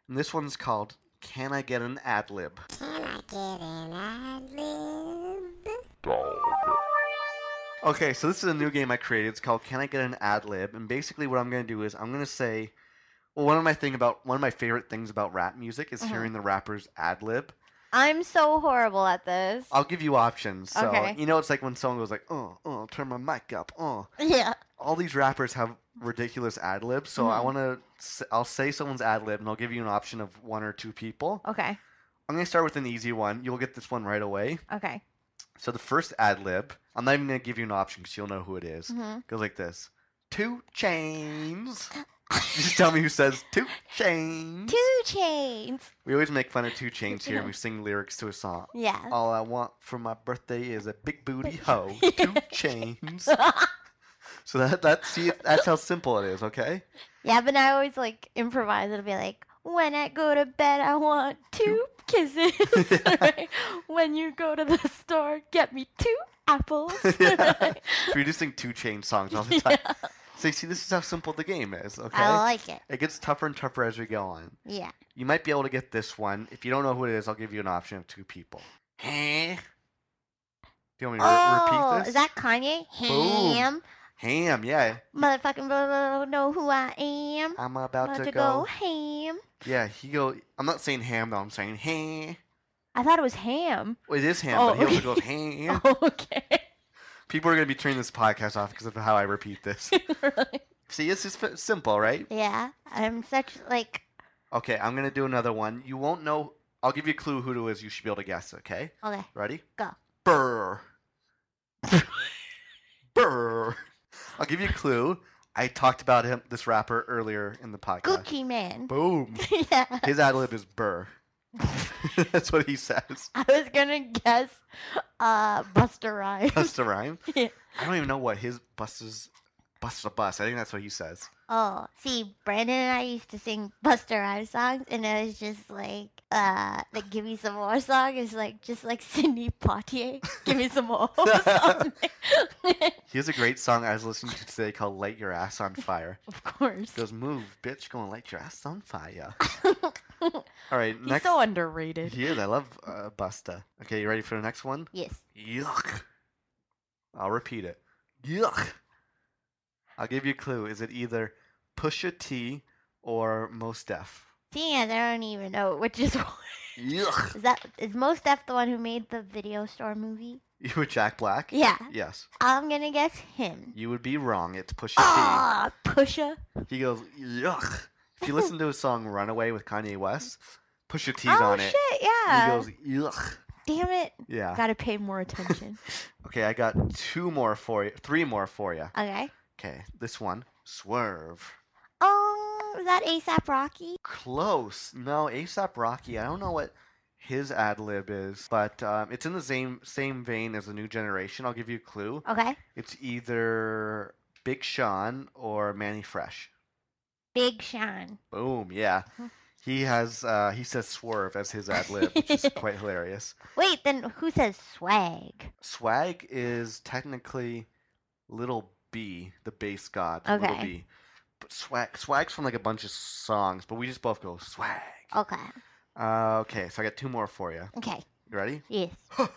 and this one's called "Can I Get an Ad Lib?" Can I get an ad lib? Okay, so this is a new game I created. It's called "Can I Get an Ad Lib?" And basically, what I'm going to do is I'm going to say, well, one of my thing about one of my favorite things about rap music is Mhm. hearing the rappers ad lib. I'm so horrible at this. I'll give you options. So Okay. you know, it's like when someone goes like, "Oh, oh, turn my mic up." Oh, yeah. all these rappers have ridiculous ad libs. So I Mhm. want to, I'll say someone's ad lib, and I'll give you an option of one or two people. Okay. I'm going to start with an easy one. You'll get this one right away. Okay. So the first ad lib, I'm not even going to give you an option because you'll know who it is. hmm goes like this: Two chains. Just tell me who says two chains. Two chains. We always make fun of 2 Chainz here, and we sing lyrics to a song. Yeah. All I want for my birthday is a big booty hoe. Two chains. So that that see that's how simple it is. Okay. yeah, but I always like improvise. It'll be like, when I go to bed, I want two kisses. Right? when you go to the store, get me two apples. yeah. So we just sing two chain songs all the time. Yeah. So you see, this is how simple the game is. Okay. I like it. It gets tougher and tougher as we go on. Yeah. You might be able to get this one. If you don't know who it is, I'll give you an option of two people. Huh? Do you want me to Oh, repeat this? is that Kanye? Boom. Ham. Ham, yeah. Motherfucking blah, blah, blah, know who I am. I'm about, About to, to go. go ham. Yeah, he go. I'm not saying ham though. I'm saying ham. I thought it was ham. Well, it is ham, Oh, but he also okay. goes ham. Oh, okay. People are gonna be turning this podcast off because of how I repeat this. Really? See, it's just f- simple, right? Yeah. I'm such like. Okay, I'm gonna do another one. You won't know. I'll give you a clue who it is. You should be able to guess. Okay, Okay. ready? Go. Burr. Brr. I'll give you a clue. I talked about him, this rapper, earlier in the podcast. Gucci Mane. Boom. yeah. His ad lib is burr. That's what he says. I was gonna guess uh Busta Rhymes. Busta Rhymes. Yeah. I don't even know what his bus is. Bust a bus. I think that's what he says. Oh, see, Brandon and I used to sing Busta Rhymes songs, and it was just like, uh, the "Give Me Some More" song is like just like Sidney Poitier. Give me some more. song. He has a great song I was listening to today called "Light Your Ass on Fire." of course. He goes, "Move, bitch, gonna light your ass on fire." All right, He's next. so underrated. He is. I love uh, Busta. Okay, you ready for the next one? yes. Yuck. I'll repeat it. Yuck. I'll give you a clue. Is it either Pusha T or Mos Def? Seeing as I don't even know which is Yuck. is that is Mos Def the one who made the video store movie? You were Jack Black? Yeah, Yes. I'm gonna guess him. You would be wrong. It's Pusha T. Ah, Pusha. He goes, yuck. If you listen to his song Runaway with Kanye West, Pusha T's oh on shit! it. Yeah. He goes, yuck. Damn it! Yeah. Gotta pay more attention. Okay, I got two more for you. Three more for you. Okay. Okay, this one. Swerve. Oh, is that ASAP Rocky? Close. No, ASAP Rocky. I don't know what his ad lib is, but um, it's in the same same vein as the new generation. I'll give you a clue. Okay. It's either Big Sean or Mannie Fresh. Big Sean. Boom. Yeah. He has. Uh, he says swerve as his ad lib, which is quite hilarious. Wait, then who says swag? Swag is technically Little B, the Based God. Little B. But swag, swag's from like a bunch of songs, but we just both go swag. Okay. Uh, okay, so I got two more for you. Okay. You ready? Yes. is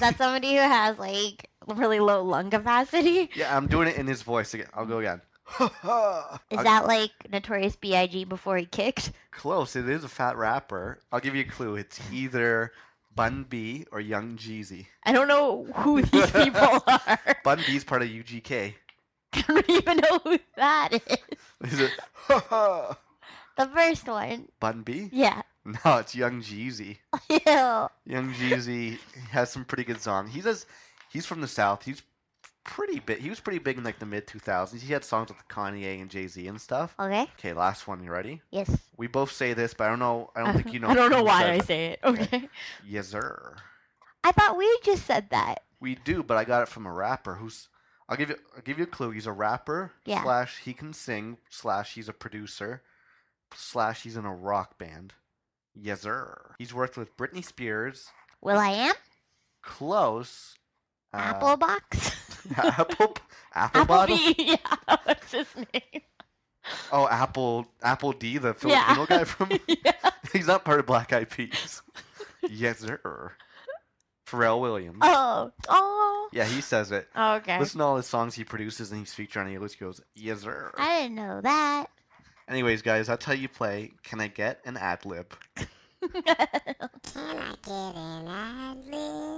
that somebody who has like really low lung capacity? Yeah, I'm doing it in his voice again. I'll go again. Is I'll- that like Notorious B.I.G. before he kicked? close? It is a fat rapper. I'll give you a clue. It's either Bun B or Young Jeezy. I don't know who these people are. Bun B's part of UGK. I don't even know who that is. Is it The first one. Bun B? Yeah. No, it's Young Jeezy. Ew. Young Jeezy has some pretty good songs. He does. He's from the South. He's pretty big. He was pretty big in like the mid 2000s. He had songs with Kanye and Jay Z and stuff. Okay. Okay, last one. You ready? Yes. We both say this, but I don't know. I don't think you know. I don't know why I say it. Okay. Yes, sir. I thought we just said that. We do, but I got it from a rapper who's. I'll give you. I'll give you a clue. He's a rapper. Yeah. Slash, he can sing. Slash, he's a producer. Slash, he's in a rock band. Yes, sir. He's worked with Britney Spears. will.i.am? Close. Uh, Apple box? Apple. Apple bottle. Applebee. Yeah. What's his name? Oh, Apple. Apple D, the Filipino Yeah. guy from. yeah. he's not part of Black Eyed Peas. yes, sir. Pharrell Williams. Oh. Oh. Yeah, he says it. Okay. Listen to all his songs he produces and he's featured on. He always goes, "Yes, sir." I didn't know that. Anyways, guys, that's how you play. Can I get an ad lib? Can I get an ad lib?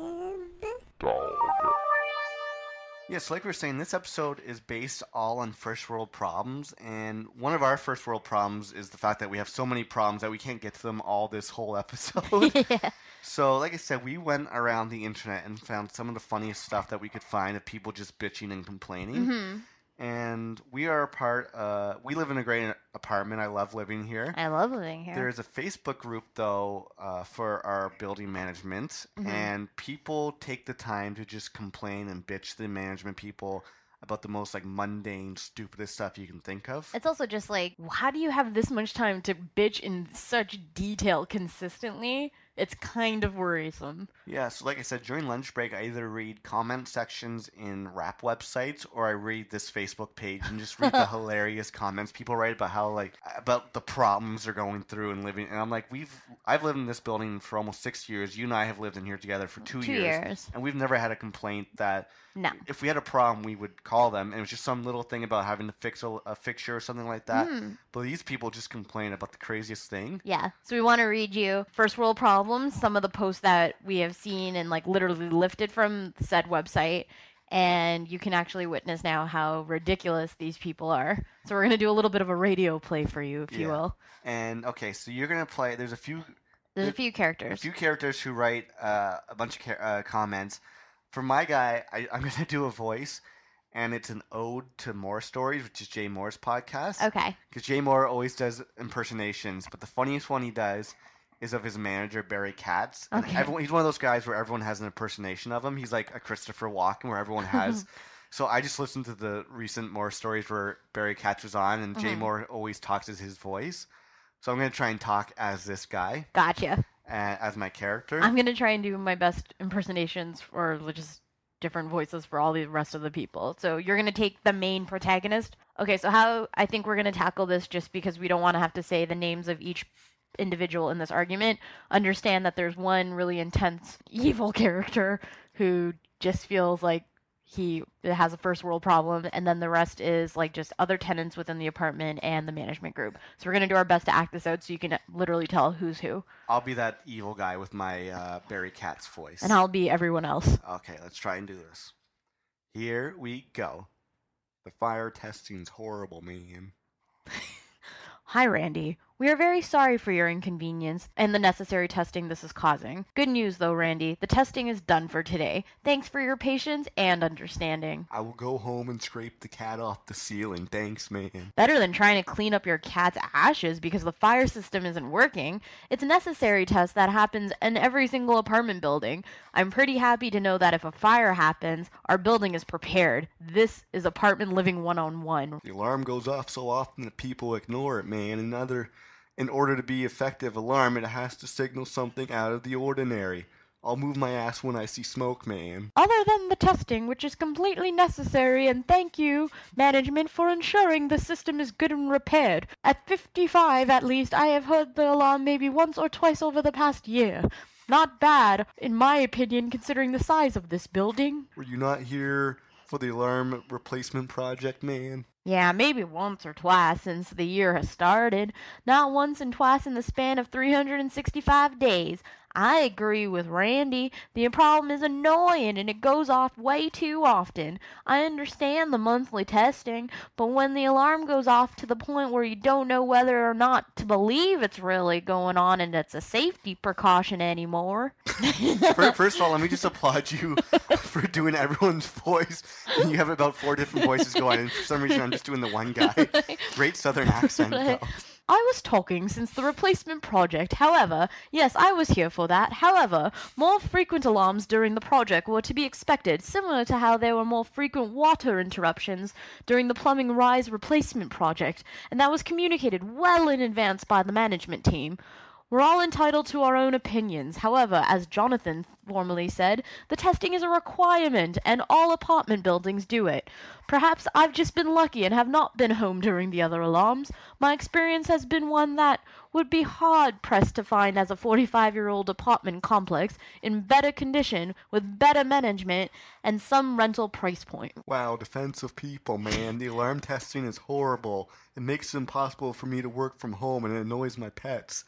Yes, like we were saying, this episode is based all on first world problems, and one of our first world problems is the fact that we have so many problems that we can't get to them all this whole episode. yeah. so, like I said, we went around the internet and found some of the funniest stuff that we could find of people just bitching and complaining. hmm And we are a part. Uh, we live in a great apartment. I love living here. I love living here. There is a Facebook group though uh, for our building management, Mhm. and people take the time to just complain and bitch the management people about the most like mundane, stupidest stuff you can think of. It's also just like, how do you have this much time to bitch in such detail consistently? It's kind of worrisome. Yeah, so like I said, during lunch break, I either read comment sections in rap websites or I read this Facebook page and just read the hilarious comments people write about how like about the problems they're going through and living. And I'm like, we've I've lived in this building for almost six years. You and I have lived in here together for two, Two years, years. and we've never had a complaint that No. if we had a problem, we would call them, and it was just some little thing about having to fix a, a fixture or something like that. Hmm. But these people just complain about the craziest thing. Yeah. So we want to read you first world problems, some of the posts that we have seen and like literally lifted from said website. And you can actually witness now how ridiculous these people are. So we're gonna do a little bit of a radio play for you, if you Yeah. will. And okay, so you're gonna play. There's a few There's a few a characters. few characters who write uh, a bunch of ca- uh, comments. For my guy, I, I'm gonna do a voice, and it's an ode to Mohr Stories, which is Jay Mohr's podcast. Okay. Because Jay Mohr always does impersonations, but the funniest one he does is of his manager Barry Katz. And Okay. everyone, he's one of those guys where everyone has an impersonation of him. He's like a Christopher Walken, where everyone has. so I just listened to the recent Mohr stories where Barry Katz was on, and Jay Mhm. Mohr always talks as his voice. So I'm gonna try and talk as this guy, Gotcha. As my character. I'm gonna try and do my best impersonations or just different voices for all the rest of the people. So you're gonna take the main protagonist. Okay, so how I think we're gonna tackle this just because we don't want to have to say the names of each individual in this argument. Understand that there's one really intense evil character who just feels like he has a first world problem and then the rest is like just other tenants within the apartment and the management group. So we're gonna do our best to act this out so you can literally tell who's who. I'll be that evil guy with my uh, Barry Katz voice. And I'll be everyone else. Okay, let's try and do this. Here we go. The fire testing's horrible, man. Hi, Randy. We are very sorry for your inconvenience and the necessary testing this is causing. Good news, though, Randy. The testing is done for today. Thanks for your patience and understanding. I will go home and scrape the cat off the ceiling. Thanks, man. Better than trying to clean up your cat's ashes because the fire system isn't working. It's a necessary test that happens in every single apartment building. I'm pretty happy to know that if a fire happens, our building is prepared. This is apartment living one on one. The alarm goes off so often that people ignore it, man. Another, in order to be effective alarm, it has to signal something out of the ordinary. I'll move my ass when I see smoke, man. Other than the testing, which is completely necessary, and thank you, management, for ensuring the system is good and repaired. At 55, at least, I have heard the alarm maybe once or twice over the past year. Not bad, in my opinion, considering the size of this building. Were you not here for the alarm replacement project, man? Yeah, maybe once or twice since the year has started. Not once and twice in the span of 365 days. I agree with Randy. The problem is annoying and it goes off way too often. I understand the monthly testing, but when the alarm goes off to the point where you don't know whether or not to believe it's really going on and it's a safety precaution anymore. First of all, let me just applaud you for doing everyone's voice. And you have about four different voices going, and for some reason, I'm just doing the one guy. Great Southern accent, though. I was talking since the replacement project. However, yes, I was here for that. However, more frequent alarms during the project were to be expected, similar to how there were more frequent water interruptions during the plumbing rise replacement project, and that was communicated well in advance by the management team. We're all entitled to our own opinions. However, as Jonathan formerly said, the testing is a requirement, and all apartment buildings do it. Perhaps I've just been lucky and have not been home during the other alarms. My experience has been one that would be hard pressed to find as a 45 year old apartment complex in better condition, with better management, and some rental price point. Wow, defensive people, man. The alarm testing is horrible. It makes it impossible for me to work from home and it annoys my pets.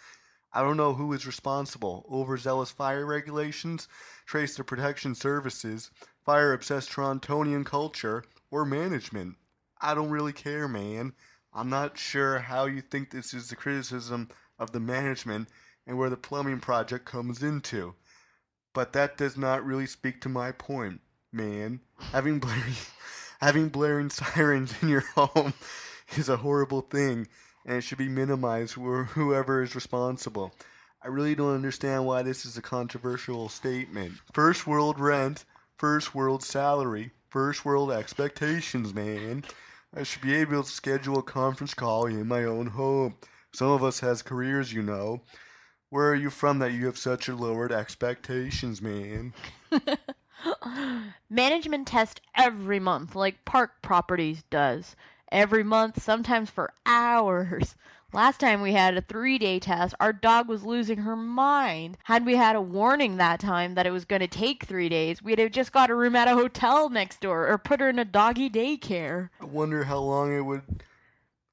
I don't know who is responsible. Overzealous fire regulations, trace tracer protection services, fire obsessed Torontonian culture, or management. I don't really care, man. I'm not sure how you think this is the criticism of the management and where the plumbing project comes into. But that does not really speak to my point, man. Having blaring, having blaring sirens in your home is a horrible thing, and it should be minimized for whoever is responsible. I really don't understand why this is a controversial statement. First world rent, first world salary, first world expectations, man. I should be able to schedule a conference call in my own home. Some of us has careers, you know. Where are you from that you have such a lowered expectations, man? Management test every month, like Park Properties does. Every month, sometimes for hours. Last time we had a three day test, our dog was losing her mind. Had we had a warning that time that it was going to take three days, we'd have just got a room at a hotel next door or put her in a doggy daycare. I wonder how long it would.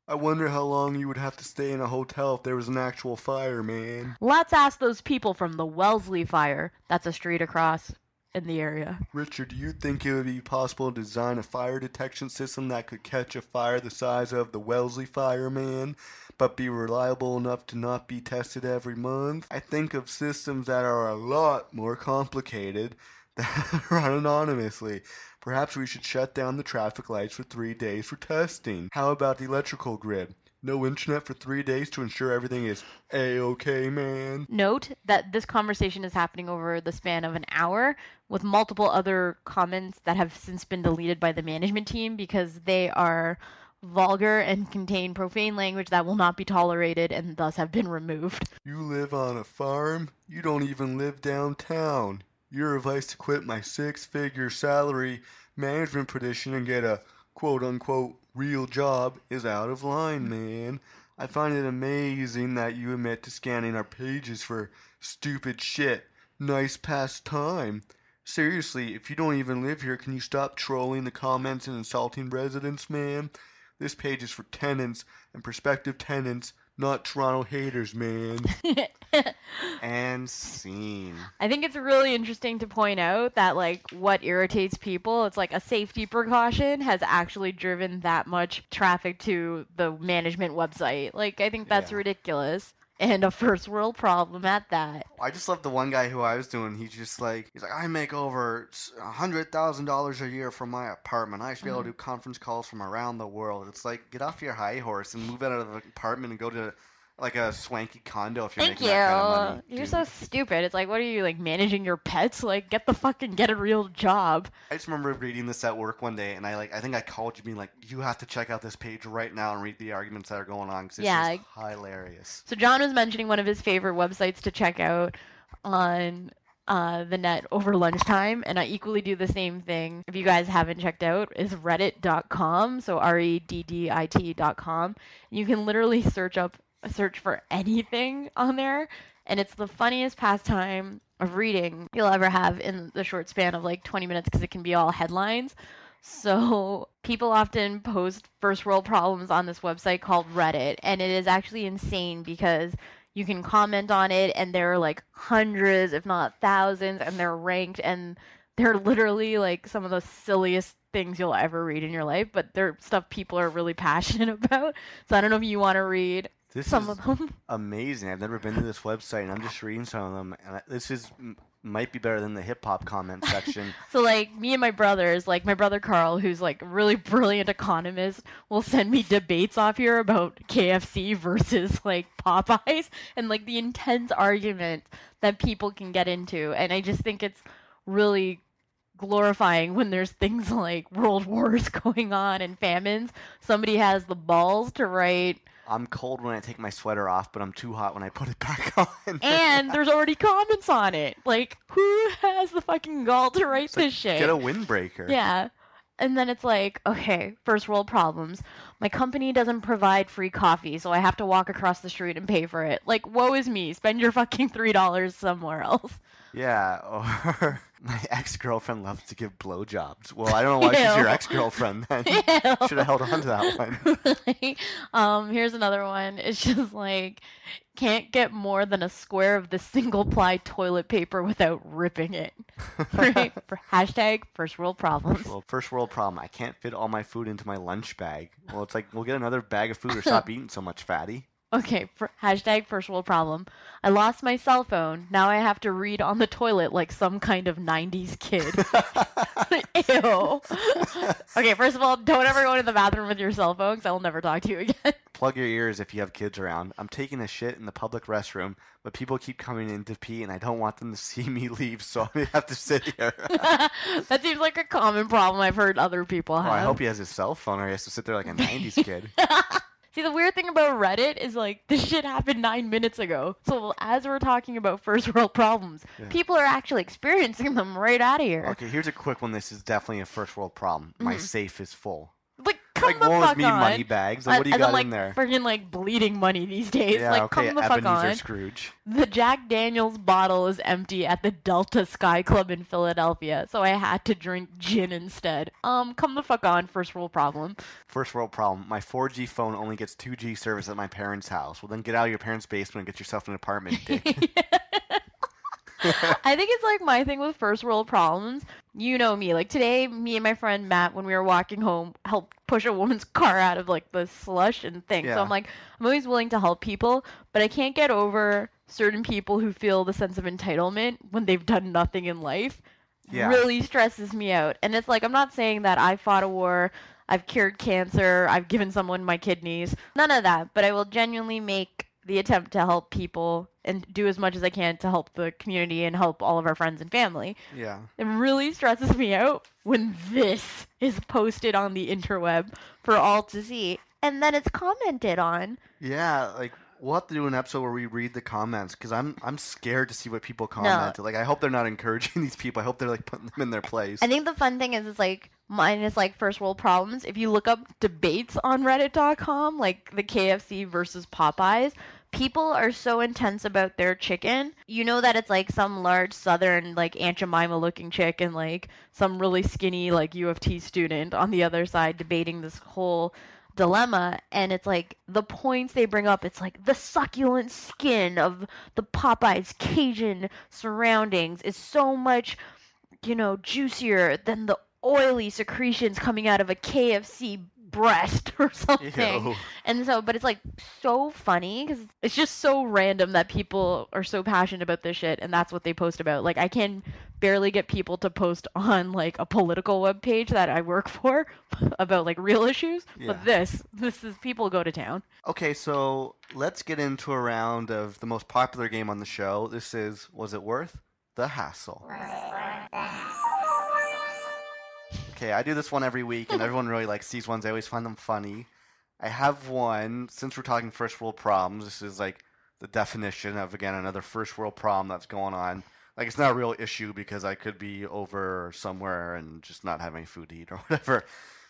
I wonder how long you would have to stay in a hotel if there was an actual fire, man. Let's ask those people from the Wellesley fire. That's a street across in the area. Richard, do you think it would be possible to design a fire detection system that could catch a fire the size of the Wellesley Fireman, but be reliable enough to not be tested every month? I think of systems that are a lot more complicated, that run anonymously. Perhaps we should shut down the traffic lights for three days for testing. How about the electrical grid? No internet for three days to ensure everything is a-okay, man. Note that this conversation is happening over the span of an hour with multiple other comments that have since been deleted by the management team because they are vulgar and contain profane language that will not be tolerated and thus have been removed. You live on a farm? You don't even live downtown. Your advice to quit my six-figure salary management position and get a quote-unquote real job is out of line, man. I find it amazing that you admit to scanning our pages for stupid shit. Nice past time. Seriously, if you don't even live here, can you stop trolling the comments and insulting residents, man? This page is for tenants and prospective tenants, not Toronto haters, man. and scene. I think it's really interesting to point out that like what irritates people, it's like a safety precaution has actually driven that much traffic to the management website. Like I think that's Yeah. ridiculous and a first world problem at that. I just love the one guy who I was doing. He's just like, he's like, I make over a hundred thousand dollars a year from my apartment. I should be able to mm-hmm. do conference calls from around the world. It's like, get off your high horse and move out of the apartment and go to like a swanky condo if you're Thank making you. that kind of money. You're dude. so stupid. It's like, what are you like managing your pets? Like, get the fucking get a real job. I just remember reading this at work one day, and I like, I think I called you, being like, you have to check out this page right now and read the arguments that are going on because it's Yeah, just hilarious. So John was mentioning one of his favorite websites to check out on uh, the net over lunchtime, and I equally do the same thing. If you guys haven't checked out, is Reddit.com. So R E D D I T.com. You can literally search up search for anything on there, and it's the funniest pastime of reading you'll ever have in the short span of like 20 minutes because it can be all headlines. So people often post first world problems on this website called Reddit, and it is actually insane because you can comment on it, and there are like hundreds, if not thousands, and they're ranked, and they're literally like some of the silliest things you'll ever read in your life, but they're stuff people are really passionate about. So I don't know if you want to read This some is of them. amazing. I've never been to this website, and I'm just reading some of them, and I- this is m- might be better than the hip hop comment section. So like me and my brothers, like my brother Carl, who's like a really brilliant economist, will send me debates off here about KFC versus like Popeyes and like the intense argument that people can get into. And I just think it's really glorifying when there's things like world wars going on and famines. Somebody has the balls to write I'm cold when I take my sweater off, but I'm too hot when I put it back on. and there's already comments on it. Like who has the fucking gall to write It's like, this shit? Get a windbreaker. Yeah. And then it's like, okay, first world problems. My company doesn't provide free coffee, so I have to walk across the street and pay for it. Like, woe is me. Spend your fucking $3 somewhere else. Yeah, or my ex girlfriend loves to give blowjobs. Well, I don't know why she's your ex girlfriend then. Should have held on to that one. Really? um, here's another one. It's just like, can't get more than a square of the single ply toilet paper without ripping it. Right? For hashtag first world problems. Well, first world problem. I can't fit all my food into my lunch bag. Well, it's like we'll get another bag of food or stop eating so much, fatty. Okay, hashtag first world problem. I lost my cell phone. Now I have to read on the toilet like some kind of 90s kid. Ew. okay, first of all, don't ever go to the bathroom with your cell phone because I will never talk to you again. Plug your ears if you have kids around. I'm taking a shit in the public restroom, but people keep coming in to pee, and I don't want them to see me leave, so I have to sit here. that seems like a common problem I've heard other people Oh, have. I hope he has his cell phone, or he has to sit there like a '90s kid. See, the weird thing about Reddit is like this shit happened nine minutes ago. So as we're talking about first world problems, Yeah. people are actually experiencing them right out of here. Okay, here's a quick one. This is definitely a first world problem. My Mhm. safe is full. Like, come like, the woe fuck me, on. money bags. Like, what do you in, got like, in there? Freaking like bleeding money these days. Yeah, like, okay, come the fuck on. Scrooge. The Jack Daniels bottle is empty at the Delta Sky Club in Philadelphia, so I had to drink gin instead. Um, come the fuck on, first world problem. First world problem. My 4G phone only gets 2G service at my parents' house. Well, then get out of your parents' basement and get yourself an apartment, dick. I think it's like my thing with first world problems. You know me. Like today, me and my friend Matt, when we were walking home, helped push a woman's car out of like the slush and thing. Yeah. So I'm like, I'm always willing to help people, but I can't get over certain people who feel the sense of entitlement when they've done nothing in life. Yeah. really stresses me out. And it's like I'm not saying that I fought a war, I've cured cancer, I've given someone my kidneys, none of that. But I will genuinely make the attempt to help people and do as much as I can to help the community and help all of our friends and family. Yeah. It really stresses me out when this is posted on the interweb for all to see. And then it's commented on. Yeah, like we'll have to do an episode where we read the comments because I'm I'm scared to see what people comment. Like I hope they're not encouraging these people. I hope they're like putting them in their place. I think the fun thing is, it's like mine is like first world problems. If you look up debates on Reddit.com, like the KFC versus Popeyes, people are so intense about their chicken. You know that it's like some large southern like Aunt Jemima looking chick and like some really skinny like U of T student on the other side debating this whole dilemma and it's like the points they bring up it's like the succulent skin of the Popeyes Cajun surroundings is so much you know juicier than the oily secretions coming out of a KFC breast or something Ew. and so, but it's like so funny because it's just so random that people are so passionate about this shit, and that's what they post about. Like, I can barely get people to post on like a political web page that I work for about like real issues. Yeah. But this, this is people go to town. Okay, so let's get into a round of the most popular game on the show. This is Was It Worth the Hassle? Okay, I do this one every week, and everyone really likes these ones. I always find them funny. I have one, since we're talking first world problems, this is like the definition of, again, another first world problem that's going on. Like, it's not a real issue because I could be over somewhere and just not have any food to eat or whatever.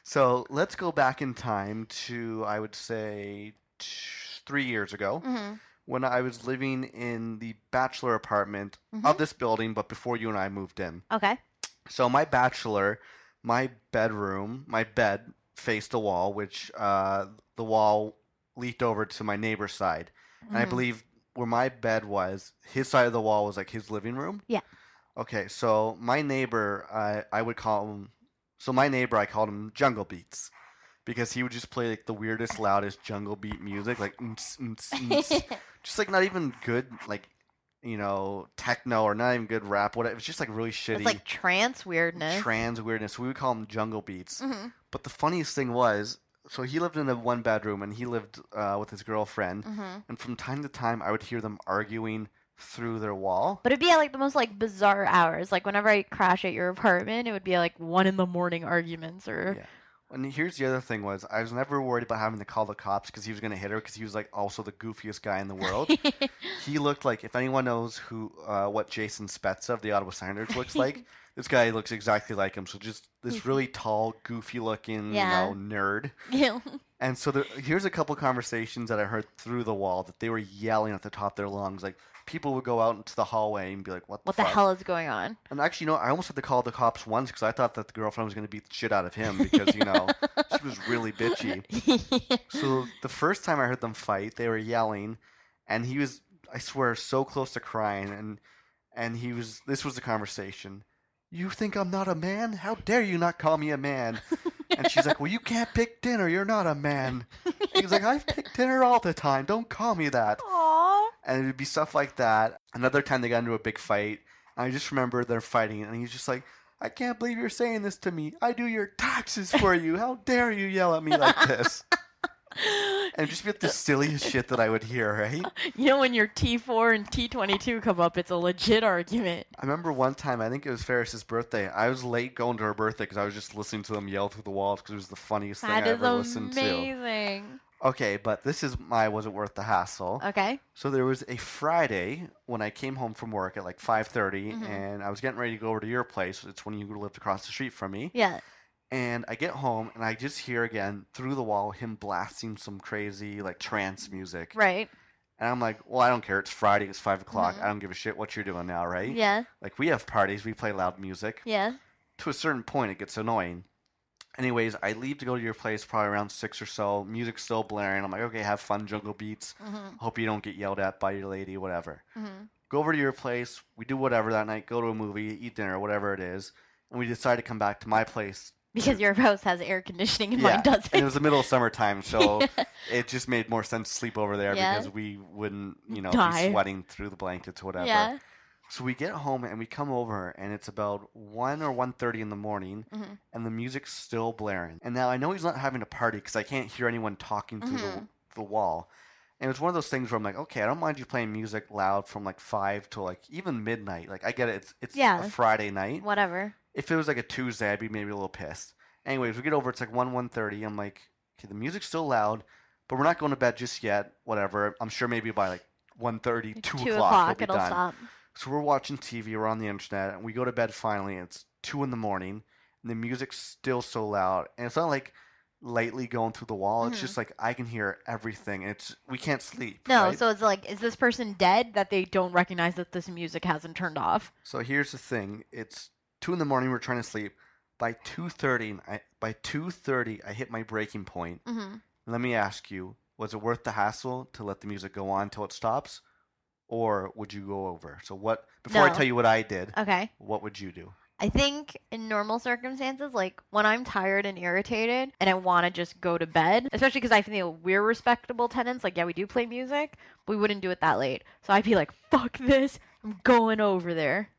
So let's go back in time to, I would say, t- three years ago Mm-hmm. when I was living in the bachelor apartment Mhm. of this building, but before you and I moved in. Okay. So my bachelor, my bedroom, my bed faced a wall, which uh, the wall leaked over to my neighbor's side, and I Mhm. believe where my bed was, his side of the wall was like his living room. Yeah. Okay, so my neighbor, I I would call him. So my neighbor, I called him Jungle Beats. Because he would just play like the weirdest, loudest jungle beat music, like just like not even good like you know techno or not even good rap whatever it's just like really shitty It's like trance weirdness. trans weirdness we would call them jungle beats mm-hmm. but the funniest thing was so he lived in a one bedroom and he lived uh, with his girlfriend Mm-hmm. and from time to time i would hear them arguing through their wall But it'd be at like the most like bizarre hours. Like whenever I crash at your apartment, it would be like one in the morning arguments or. Yeah. And here's the other thing was i was never worried about having to call the cops because he was going to hit her because he was like also the goofiest guy in the world he looked like if anyone knows who uh, what Jason Spezza of the Ottawa Senators looks like, this guy looks exactly like him. So just this really tall, goofy looking, Yeah. you know, nerd. Yeah. And so there, here's a couple conversations that I heard through the wall that they were yelling at the top of their lungs. Like people would go out into the hallway and be like, "What? The what the, the fuck?" hell is going on? And actually, you know, I almost had to call the cops once because I thought that the girlfriend was going to beat the shit out of him because you know she was really bitchy. So the first time I heard them fight, they were yelling, and he was, I swear, so close to crying, and and he was. This was the conversation. You think I'm not a man? How dare you not call me a man? And she's like, Well, you can't pick dinner. You're not a man. He's like, I've picked dinner all the time. Don't call me that. Aww. And it'd be stuff like that. Another time they got into a big fight. And I just remember they're fighting, and he's just like, I can't believe you're saying this to me. I do your taxes for you. How dare you yell at me like this? And just be the silliest shit that I would hear, right? You know when your T4 and T22 come up, it's a legit argument. I remember one time, I think it was Ferris's birthday. I was late going to her birthday because I was just listening to them yell through the walls because it was the funniest thing That I ever listened to. amazing. Okay, but this is my wasn't worth the hassle? Okay. So there was a Friday when I came home from work at like 5:30 Mhm. and I was getting ready to go over to your place. It's when you lived across the street from me. Yeah. And I get home and I just hear again through the wall him blasting some crazy like trance music. Right. And I'm like, well, I don't care. It's Friday. It's five o'clock. Mhm. I don't give a shit what you're doing now, right? Yeah. Like we have parties. We play loud music. Yeah. To a certain point, it gets annoying. Anyways, I leave to go to your place probably around six or so. Music's still blaring. I'm like, okay, have fun, jungle beats. Mm-hmm. Hope you don't get yelled at by your lady, whatever. Mm-hmm. Go over to your place. We do whatever that night. Go to a movie, eat dinner, whatever it is. And we decide to come back to my place. Because your house has air conditioning and Yeah, mine doesn't. And it was the middle of summertime, so it just made more sense to sleep over there Yeah. because we wouldn't, you know, Die. be sweating through the blankets or whatever. yeah. So we get home and we come over and it's about 1 or 1.30 in the morning Mhm. and the music's still blaring. And now I know he's not having a party because I can't hear anyone talking through the, Mhm. the wall. And it's one of those things where I'm like, okay, I don't mind you playing music loud from like 5 to like even midnight. Like I get it. It's, it's Yeah. a Friday night. Whatever. If it was like a Tuesday, I'd be maybe a little pissed. Anyways, we get over. It's like 1, 1.30. I'm like, okay, the music's still loud, but we're not going to bed just yet. Whatever. I'm sure maybe by like 1.30, 2, Two o'clock, o'clock, we'll be it'll done. stop. So we're watching TV, we're on the internet, and we go to bed finally. It's two in the morning, and the music's still so loud, and it's not like lightly going through the wall. It's Mhm. just like I can hear everything, and it's we can't sleep. No, right? so it's like, is this person dead that they don't recognize that this music hasn't turned off? So here's the thing: it's two in the morning. We're trying to sleep. By two thirty, I by two thirty, I hit my breaking point. Mm-hmm. Let me ask you: Was it worth the hassle to let the music go on till it stops, or would you go over? So what? Before I tell you what I did, Okay. what would you do? I think in normal circumstances, like when I'm tired and irritated and I want to just go to bed, especially because I feel we're respectable tenants, like, yeah, we do play music, we wouldn't do it that late. So I'd be like, fuck this, I'm going over there.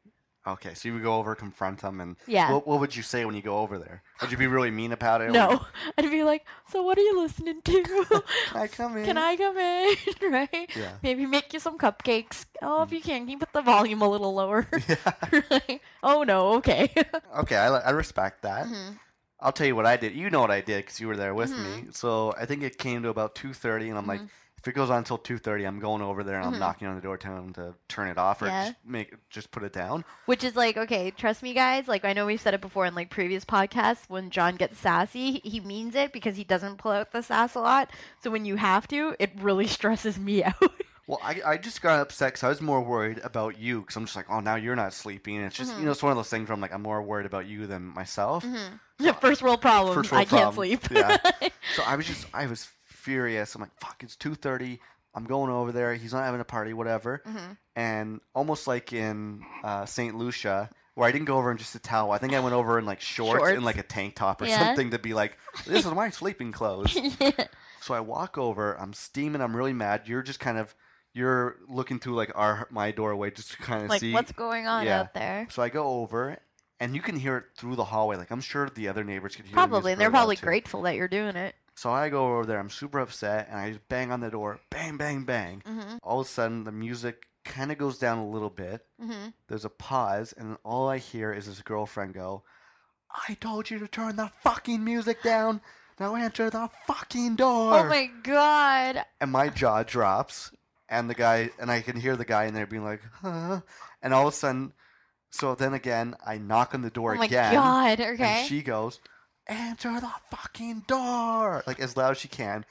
Okay, so you would go over, confront them, and Yeah. what, what would you say when you go over there? Would you be really mean about it? no. I'd be like, so what are you listening to? Can I come in? Can I come in? right? Yeah. Maybe make you some cupcakes. Oh, if you can, can you put the volume a little lower? yeah. Right? oh, no, okay. Okay, I, I respect that. Mhm. I'll tell you what I did. You know what I did because you were there with me. Mhm. So I think it came to about two thirty, and I'm like, Mhm. If it goes on until two thirty, I'm going over there and I'm Mhm. knocking on the door, telling them to turn it off or Yeah. just make just put it down. Which is like, okay, trust me, guys. Like, I know we've said it before in like previous podcasts. When John gets sassy, he means it because he doesn't pull out the sass a lot. So when you have to, it really stresses me out. Well, I, I just got upset because I was more worried about you because I'm just like, oh, now you're not sleeping. And it's just, Mhm. you know, it's one of those things where I'm like, I'm more worried about you than myself. mm-hmm. First world problem. First world I can't sleep. Yeah. So I was just, I was furious. I'm like, fuck, it's 2.30. I'm going over there. He's not having a party, whatever. Mhm. And almost like in uh, St. Lucia, where I didn't go over in just a towel. I think I went over in like shorts, Shorts. and like a tank top or Yeah. something to be like, this is my sleeping clothes. yeah. So I walk over. I'm steaming. I'm really mad. You're just kind of, you're looking through like our my doorway just to kind of Like, see. what's going on Yeah. out there? So I go over, and you can hear it through the hallway. Like I'm sure the other neighbors could hear. the Probably. And they're probably too. grateful that you're doing it. So I go over there. I'm super upset, and I just bang on the door. Bang, bang, bang. Mm-hmm. All of a sudden, the music kind of goes down a little bit. Mm-hmm. There's a pause, and all I hear is his girlfriend go, "I told you to turn the fucking music down. Now answer the fucking door." Oh my god. and my jaw drops, and the guy, and I can hear the guy in there being like, "Huh," and all of a sudden, so then again, I knock on the door again. Oh my again, god. Okay. and she goes, "Answer the fucking door!" like as loud as she can,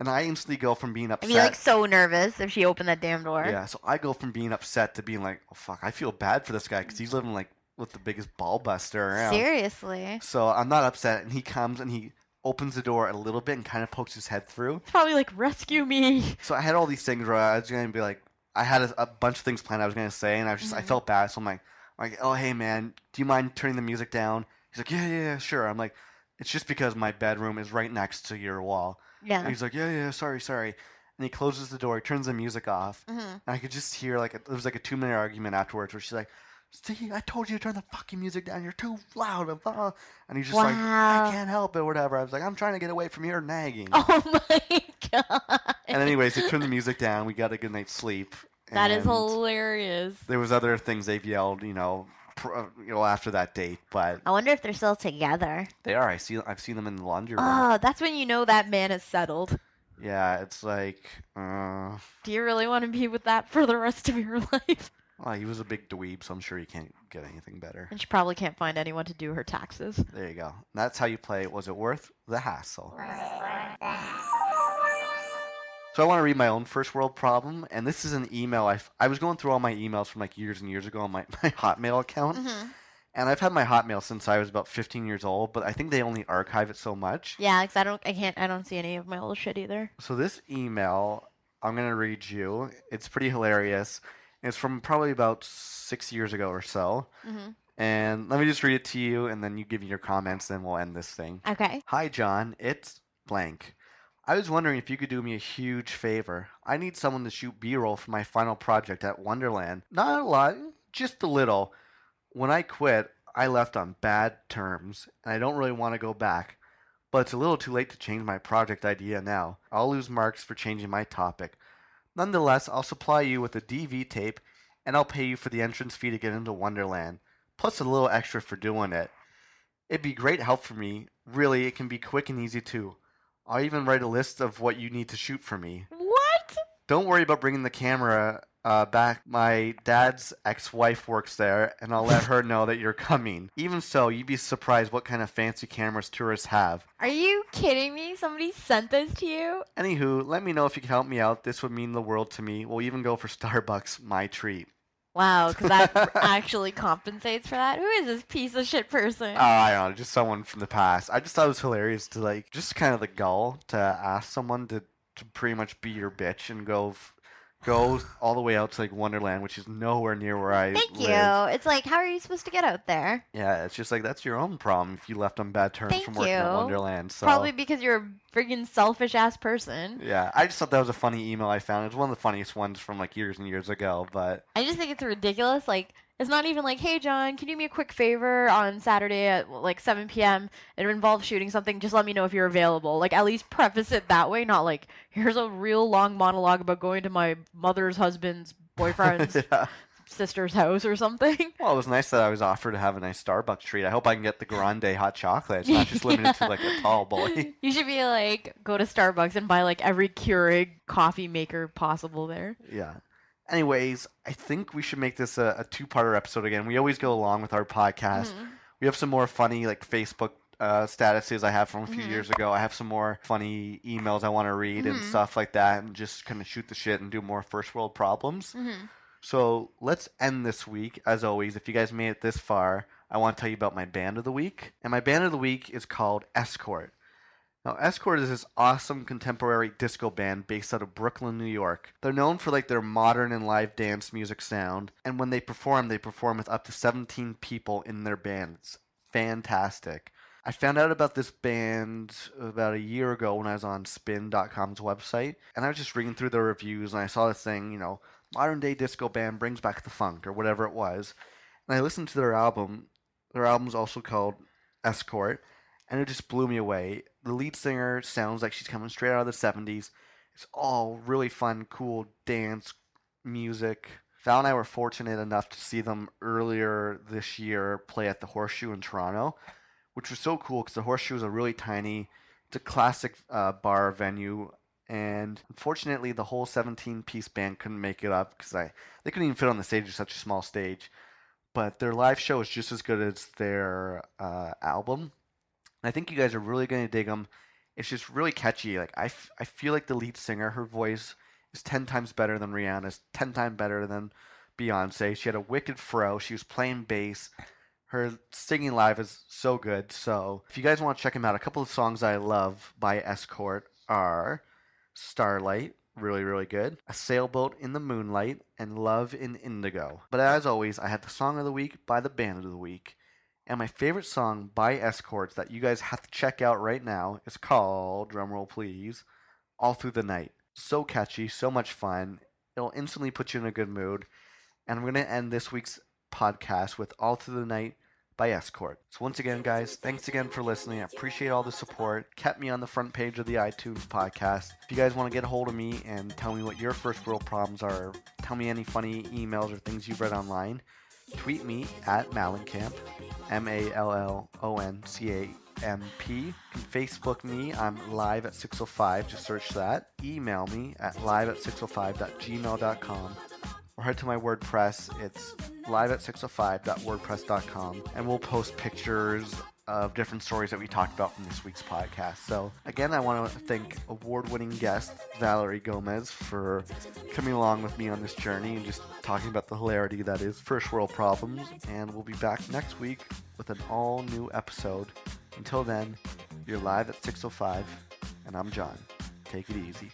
and I instantly go from being upset. I'd be like so nervous if she opened that damn door. yeah, so I go from being upset to being like, "Oh fuck, I feel bad for this guy because he's living like with the biggest ball buster around." Seriously. So I'm not upset, and he comes and he opens the door a little bit and kind of pokes his head through. It's probably like rescue me. So I had all these things where I was going to be like, I had a, a bunch of things planned I was going to say, and I was just, I Mhm. felt bad. So I'm like, I'm like, oh, hey, man, do you mind turning the music down? He's like, yeah, yeah, yeah, sure. I'm like, it's just because my bedroom is right next to your wall. And Yeah. he's like, yeah, yeah, sorry, sorry. And he closes the door, he turns the music off, Mm-hmm. and I could just hear, like, it was like a two minute argument afterwards where she's like, See, I told you to turn the fucking music down. You're too loud. blah, blah." And he's just like, I can't help it, whatever. I was like, I'm trying to get away from your nagging. Oh my god. And anyways, they turned the music down. We got a good night's sleep. that is hilarious. There was other things they've yelled, you know, uh, you know, after that date, but I wonder if they're still together. they are. I see. I've seen them in the laundry room. Oh, that's when you know that man is settled. yeah, it's like, uh, Do you really want to be with that for the rest of your life? well, he was a big dweeb, so I'm sure he can't get anything better. And she probably can't find anyone to do her taxes. There you go. That's how you play. Was it worth the hassle? So I want to read my own first world problem, and this is an email. I, f- I was going through all my emails from like years and years ago on my, my Hotmail account, Mm-hmm. and I've had my Hotmail since I was about 15 years old, but I think they only archive it so much. Yeah, because I don't, I can't, I don't see any of my old shit either. So this email, I'm gonna read you. It's pretty hilarious. It's from probably about six years ago or so. Mm-hmm. And let me just read it to you, and then you give me your comments, then we'll end this thing. Okay. Hi, John. It's blank. I was wondering if you could do me a huge favor. I need someone to shoot B roll for my final project at Wonderland. Not a lot, just a little. When I quit, I left on bad terms, and I don't really want to go back. But it's a little too late to change my project idea now. I'll lose marks for changing my topic. Nonetheless, I'll supply you with a DV tape, and I'll pay you for the entrance fee to get into Wonderland, plus a little extra for doing it. It'd be great help for me. Really, it can be quick and easy too. I'll even write a list of what you need to shoot for me. What? Don't worry about bringing the camera uh, back. My dad's ex wife works there, and I'll let her know that you're coming. Even so, you'd be surprised what kind of fancy cameras tourists have. Are you kidding me? Somebody sent this to you? Anywho, let me know if you can help me out. This would mean the world to me. We'll even go for Starbucks, my treat. Wow, because that actually compensates for that. Who is this piece of shit person? Oh, I don't know, just someone from the past. I just thought it was hilarious to like, just kind of the gull to ask someone to, to pretty much be your bitch and go f- go all the way out to like Wonderland, which is nowhere near where I Thank live. you. It's like, how are you supposed to get out there? Yeah, it's just like that's your own problem if you left on bad terms Thank from working at you. Wonderland. So Probably because you're a friggin' selfish ass person. yeah, I just thought that was a funny email I found. It was one of the funniest ones from like years and years ago. But I just think it's ridiculous. Like, it's not even like, hey, John, can you do me a quick favor on Saturday at like 7 p.m. It involves shooting something. Just let me know if you're available. Like, at least preface it that way, not like, here's a real long monologue about going to my mother's husband's boyfriend's yeah. sister's house or something. well, it was nice that I was offered to have a nice Starbucks treat. I hope I can get the grande hot chocolate. It's not just limited to like a tall boy. You should be like, go to Starbucks and buy like every Keurig coffee maker possible there. Yeah. Anyways, I think we should make this a, a two-parter episode again. We always go along with our podcast. Mhm. We have some more funny like Facebook uh, statuses I have from a few Mhm. years ago. I have some more funny emails I want to read and Mhm. stuff like that, and just kind of shoot the shit and do more first world problems. Mhm. So let's end this week. As always, if you guys made it this far, I want to tell you about my band of the week. And my band of the week is called Escort. Now, Escort is this awesome contemporary disco band based out of Brooklyn, New York. They're known for like their modern and live dance music sound, and when they perform, they perform with up to 17 people in their band. It's fantastic. I found out about this band about a year ago when I was on spin.com's website, and I was just reading through the reviews and I saw this thing, you know, modern day disco band brings back the funk or whatever it was. And I listened to their album. Their album's also called Escort, and it just blew me away. The lead singer sounds like she's coming straight out of the 70s. It's all really fun, cool dance music. Val and I were fortunate enough to see them earlier this year play at the Horseshoe in Toronto, which was so cool because the Horseshoe is a really tiny, it's a classic uh, bar venue. And unfortunately, the whole 17 piece band couldn't make it up because they couldn't even fit on the stage. It's such a small stage. But their live show is just as good as their uh, album. I think you guys are really going to dig them. It's just really catchy. Like I, f- I feel like the lead singer, her voice is 10 times better than Rihanna's, 10 times better than Beyonce. She had a wicked fro. She was playing bass. Her singing live is so good. So if you guys want to check them out, a couple of songs I love by Escort are Starlight, really, really good. A Sailboat in the Moonlight, and Love in Indigo. But as always, I have the Song of the Week by the Band of the Week. And my favorite song by Escorts that you guys have to check out right now is called, drumroll please, All Through the Night. So catchy, so much fun. It'll instantly put you in a good mood. And I'm going to end this week's podcast with All Through the Night by Escort. So once again, guys, thanks again for listening. I appreciate all the support. Kept me on the front page of the iTunes podcast. If you guys want to get a hold of me and tell me what your first world problems are, tell me any funny emails or things you've read online, tweet me at Malencamp, M A L L O N C A can Facebook me. I'm live at 605. Just search that. Email me at live at 605.gmail.com or head to my WordPress. It's live at 605.wordpress.com, and we'll post pictures of different stories that we talked about from this week's podcast. So, again, I want to thank award winning guest Valerie Gomez for coming along with me on this journey and just talking about the hilarity that is first world problems. And we'll be back next week with an all new episode. Until then, you're live at 605, and I'm John. Take it easy.